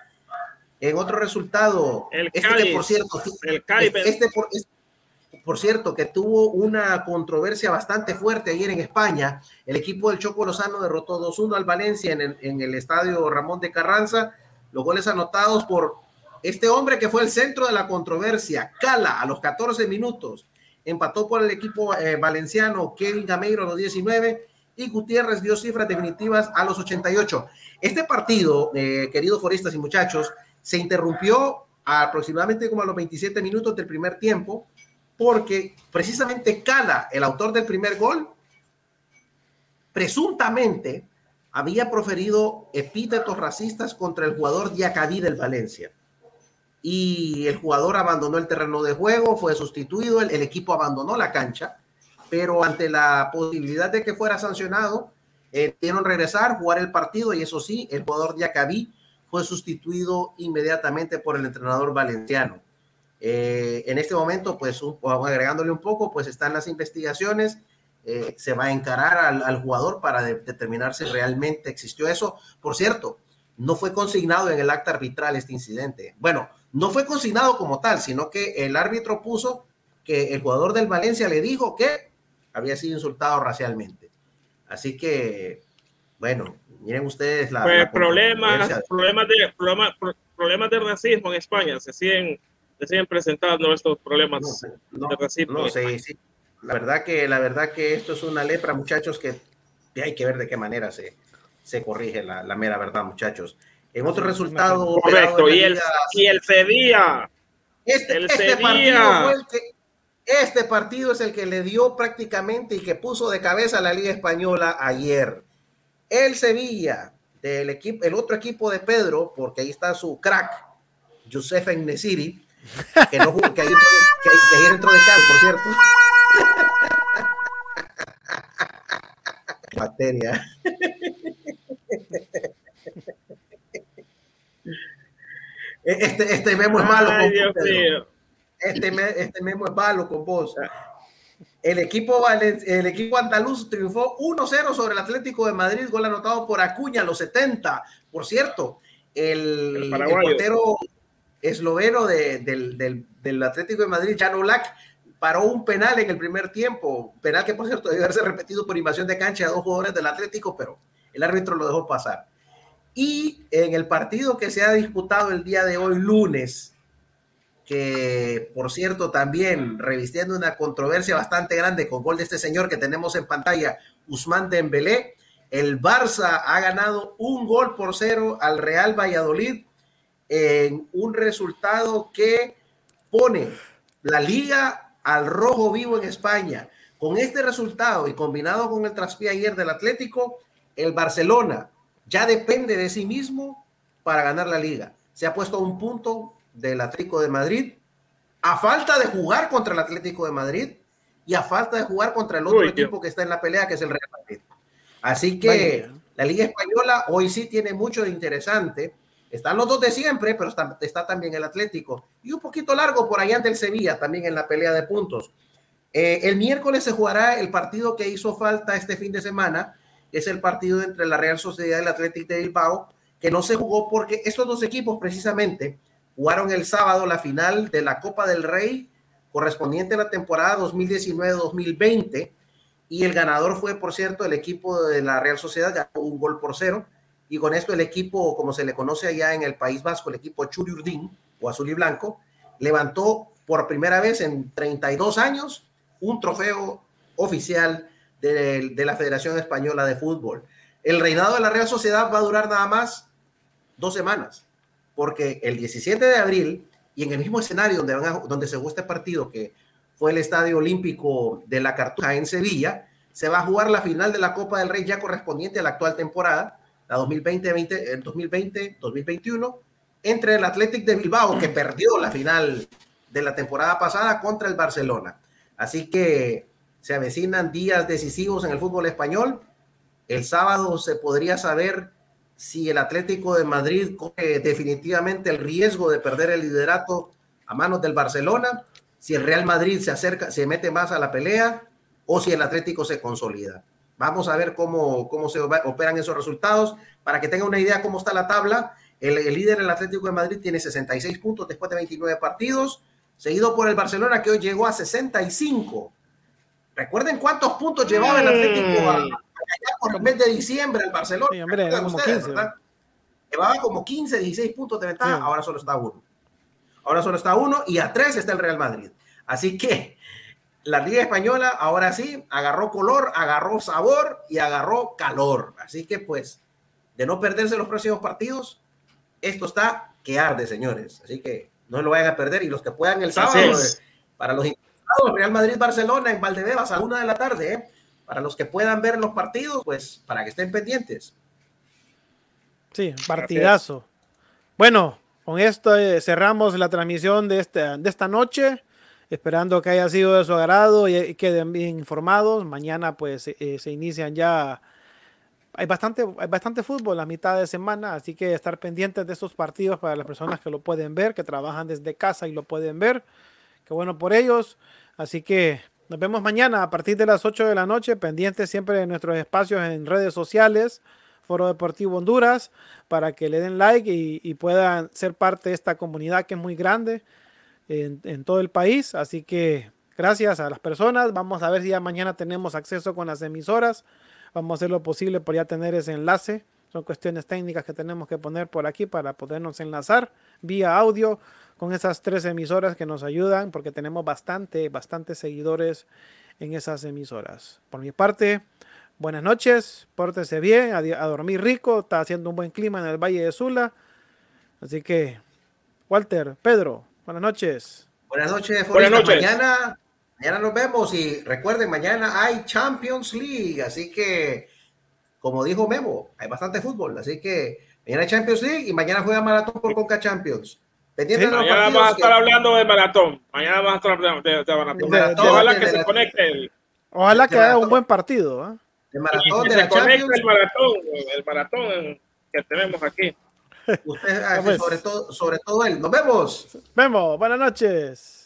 Speaker 4: En otro resultado,
Speaker 3: el este por cierto,
Speaker 4: el este, por, este, por, cierto, que tuvo una controversia bastante fuerte ayer en España, el equipo del Choco Lozano derrotó 2-1 al Valencia en el, estadio Ramón de Carranza, los goles anotados por este hombre que fue el centro de la controversia, Cala, a los 14 minutos, empató por el equipo eh, valenciano Kevin Gameiro a los 19 y Gutiérrez dio cifras definitivas a los 88. Este partido, eh, queridos foristas y muchachos, se interrumpió aproximadamente como a los 27 minutos del primer tiempo, porque precisamente Cala, el autor del primer gol, presuntamente había proferido epítetos racistas contra el jugador Diacabí del Valencia. Y el jugador abandonó el terreno de juego, fue sustituido, el equipo abandonó la cancha pero ante la posibilidad de que fuera sancionado, eh, regresar, jugar el partido y eso sí, el jugador Diacabí fue sustituido inmediatamente por el entrenador valenciano. Eh, en este momento, pues agregándole un poco, pues están las investigaciones, eh, se va a encarar al, jugador para determinar si realmente existió eso. Por cierto, no fue consignado en el acta arbitral este incidente. Bueno, no fue consignado como tal, sino que el árbitro puso que el jugador del Valencia le dijo que había sido insultado racialmente. Así que, bueno, miren ustedes la...
Speaker 3: Pues problemas, problemas, de, problemas, de racismo en España, se siguen, se siguen presentando estos problemas de racismo.
Speaker 4: No, sí, sí. La verdad que, la verdad que esto es una lepra, muchachos, que hay que ver de qué manera se, se corrige la, la mera verdad, muchachos. En otro resultado...
Speaker 3: Correcto, y el, y el Sevilla.
Speaker 4: Este, el este partido fue el que, este partido es el que le dio prácticamente y que puso de cabeza a la Liga Española ayer. El Sevilla, del equipo, el otro equipo de Pedro, porque ahí está su crack, Josef Nesiri, que, no, que, ayer, entró de campo, por cierto. Materia. Este, este memo es malo. Este, este memo es malo con vos. El equipo, el equipo andaluz triunfó 1-0 sobre el Atlético de Madrid, gol anotado por Acuña a los 70. Por cierto, el, portero esloveno del, Atlético de Madrid, Jan Black, paró un penal en el primer tiempo. Penal que, por cierto, debe haberse repetido por invasión de cancha a dos jugadores del Atlético, pero el árbitro lo dejó pasar. Y en el partido que se ha disputado el día de hoy, lunes, que por cierto también revistiendo una controversia bastante grande con gol de este señor que tenemos en pantalla, Usman Dembélé, el Barça ha ganado un gol por cero al Real Valladolid en un resultado que pone la liga al rojo vivo en España. Con este resultado y combinado con el traspié ayer del Atlético, el Barcelona ya depende de sí mismo para ganar la liga. Se ha puesto a un punto del Atlético de Madrid, a falta de jugar contra el Atlético de Madrid y a falta de jugar contra el otro equipo que está en la pelea, que es el Real Madrid. Así que la Liga Española hoy sí tiene mucho de interesante. Están los dos de siempre, pero está, está, también el Atlético. Y un poquito largo por allá del Sevilla, también en la pelea de puntos. Eh, el miércoles se jugará el partido que hizo falta este fin de semana, es el partido entre la Real Sociedad y el Atlético de Bilbao, que no se jugó porque estos dos equipos precisamente jugaron el sábado la final de la Copa del Rey correspondiente a la temporada 2019-2020 y el ganador fue, por cierto, el equipo de la Real Sociedad, ganó un gol por cero y con esto el equipo, como se le conoce allá en el País Vasco, el equipo Churiurdín o Azul y Blanco, levantó por primera vez en 32 años un trofeo oficial de, la Federación Española de Fútbol. El reinado de la Real Sociedad va a durar nada más dos semanas, porque el 17 de abril y en el mismo escenario donde, donde se jugó este partido, que fue el Estadio Olímpico de la Cartuja en Sevilla, se va a jugar la final de la Copa del Rey ya correspondiente a la actual temporada, la 2020-2021, entre el Athletic de Bilbao, que perdió la final de la temporada pasada contra el Barcelona. Así que se avecinan días decisivos en el fútbol español. El sábado se podría saber si el Atlético de Madrid coge definitivamente el riesgo de perder el liderato a manos del Barcelona, si el Real Madrid se acerca, se mete más a la pelea o si el Atlético se consolida. Vamos a ver cómo, cómo se operan esos resultados. Para que tenga una idea cómo está la tabla, el, el líder, el Atlético de Madrid, tiene 66 puntos después de 29 partidos, seguido por el Barcelona, que hoy llegó a 65. Recuerden cuántos puntos llevaba el Atlético a, por el mes de diciembre el Barcelona. Sí, hombre, como ustedes, 15, Llevaba como 15, 16 puntos de ventaja, sí. ahora solo está uno. Ahora solo está uno y a tres está el Real Madrid. Así que la Liga Española ahora sí agarró color, agarró sabor y agarró calor. Así que pues, de no perderse los próximos partidos, esto está que arde, señores. Así que no lo vayan a perder y los que puedan el sábado, para los interesados, Real Madrid-Barcelona en Valdebebas a una de la tarde, ¿eh? para los que puedan ver los partidos, pues para que estén pendientes.
Speaker 2: Sí, partidazo. Bueno, con esto eh, cerramos la transmisión de, este, de esta noche, esperando que haya sido de su agrado y, queden bien informados. Mañana pues eh, se inician ya, hay bastante, hay bastante fútbol la mitad de semana, así que estar pendientes de estos partidos para las personas que lo pueden ver, que trabajan desde casa y lo pueden ver. Qué bueno por ellos. Así que nos vemos mañana a partir de las 8 de la noche, pendientes siempre de nuestros espacios en redes sociales, Foro Deportivo Honduras, para que le den like y, y puedan ser parte de esta comunidad que es muy grande en, todo el país. Así que gracias a las personas. Vamos a ver si ya mañana tenemos acceso con las emisoras. Vamos a hacer lo posible por ya tener ese enlace. Son cuestiones técnicas que tenemos que poner por aquí para podernos enlazar vía audio con esas tres emisoras que nos ayudan porque tenemos bastante, bastante seguidores en esas emisoras. Por mi parte, buenas noches, pórtese bien, a, a, dormir rico, está haciendo un buen clima en el Valle de Sula. Así que, Walter, Pedro, buenas noches.
Speaker 4: Buenas noches, buenas noches. Mañana, mañana nos vemos y recuerden, mañana hay Champions League, así que, como dijo Memo, hay bastante fútbol, así que mañana hay Champions League y mañana juega Maratón por Conca Champions.
Speaker 3: Sí, mañana vamos a estar que... hablando de maratón. Mañana vamos a estar hablando de, de maratón. De, de, Ojalá que se conecte. El,
Speaker 2: Ojalá que haga un buen partido. ¿eh?
Speaker 3: De maratón, y se conecte el maratón, el maratón que tenemos aquí.
Speaker 4: Usted, sobre, todo, sobre todo él. Nos vemos.
Speaker 2: Vemos. Buenas noches.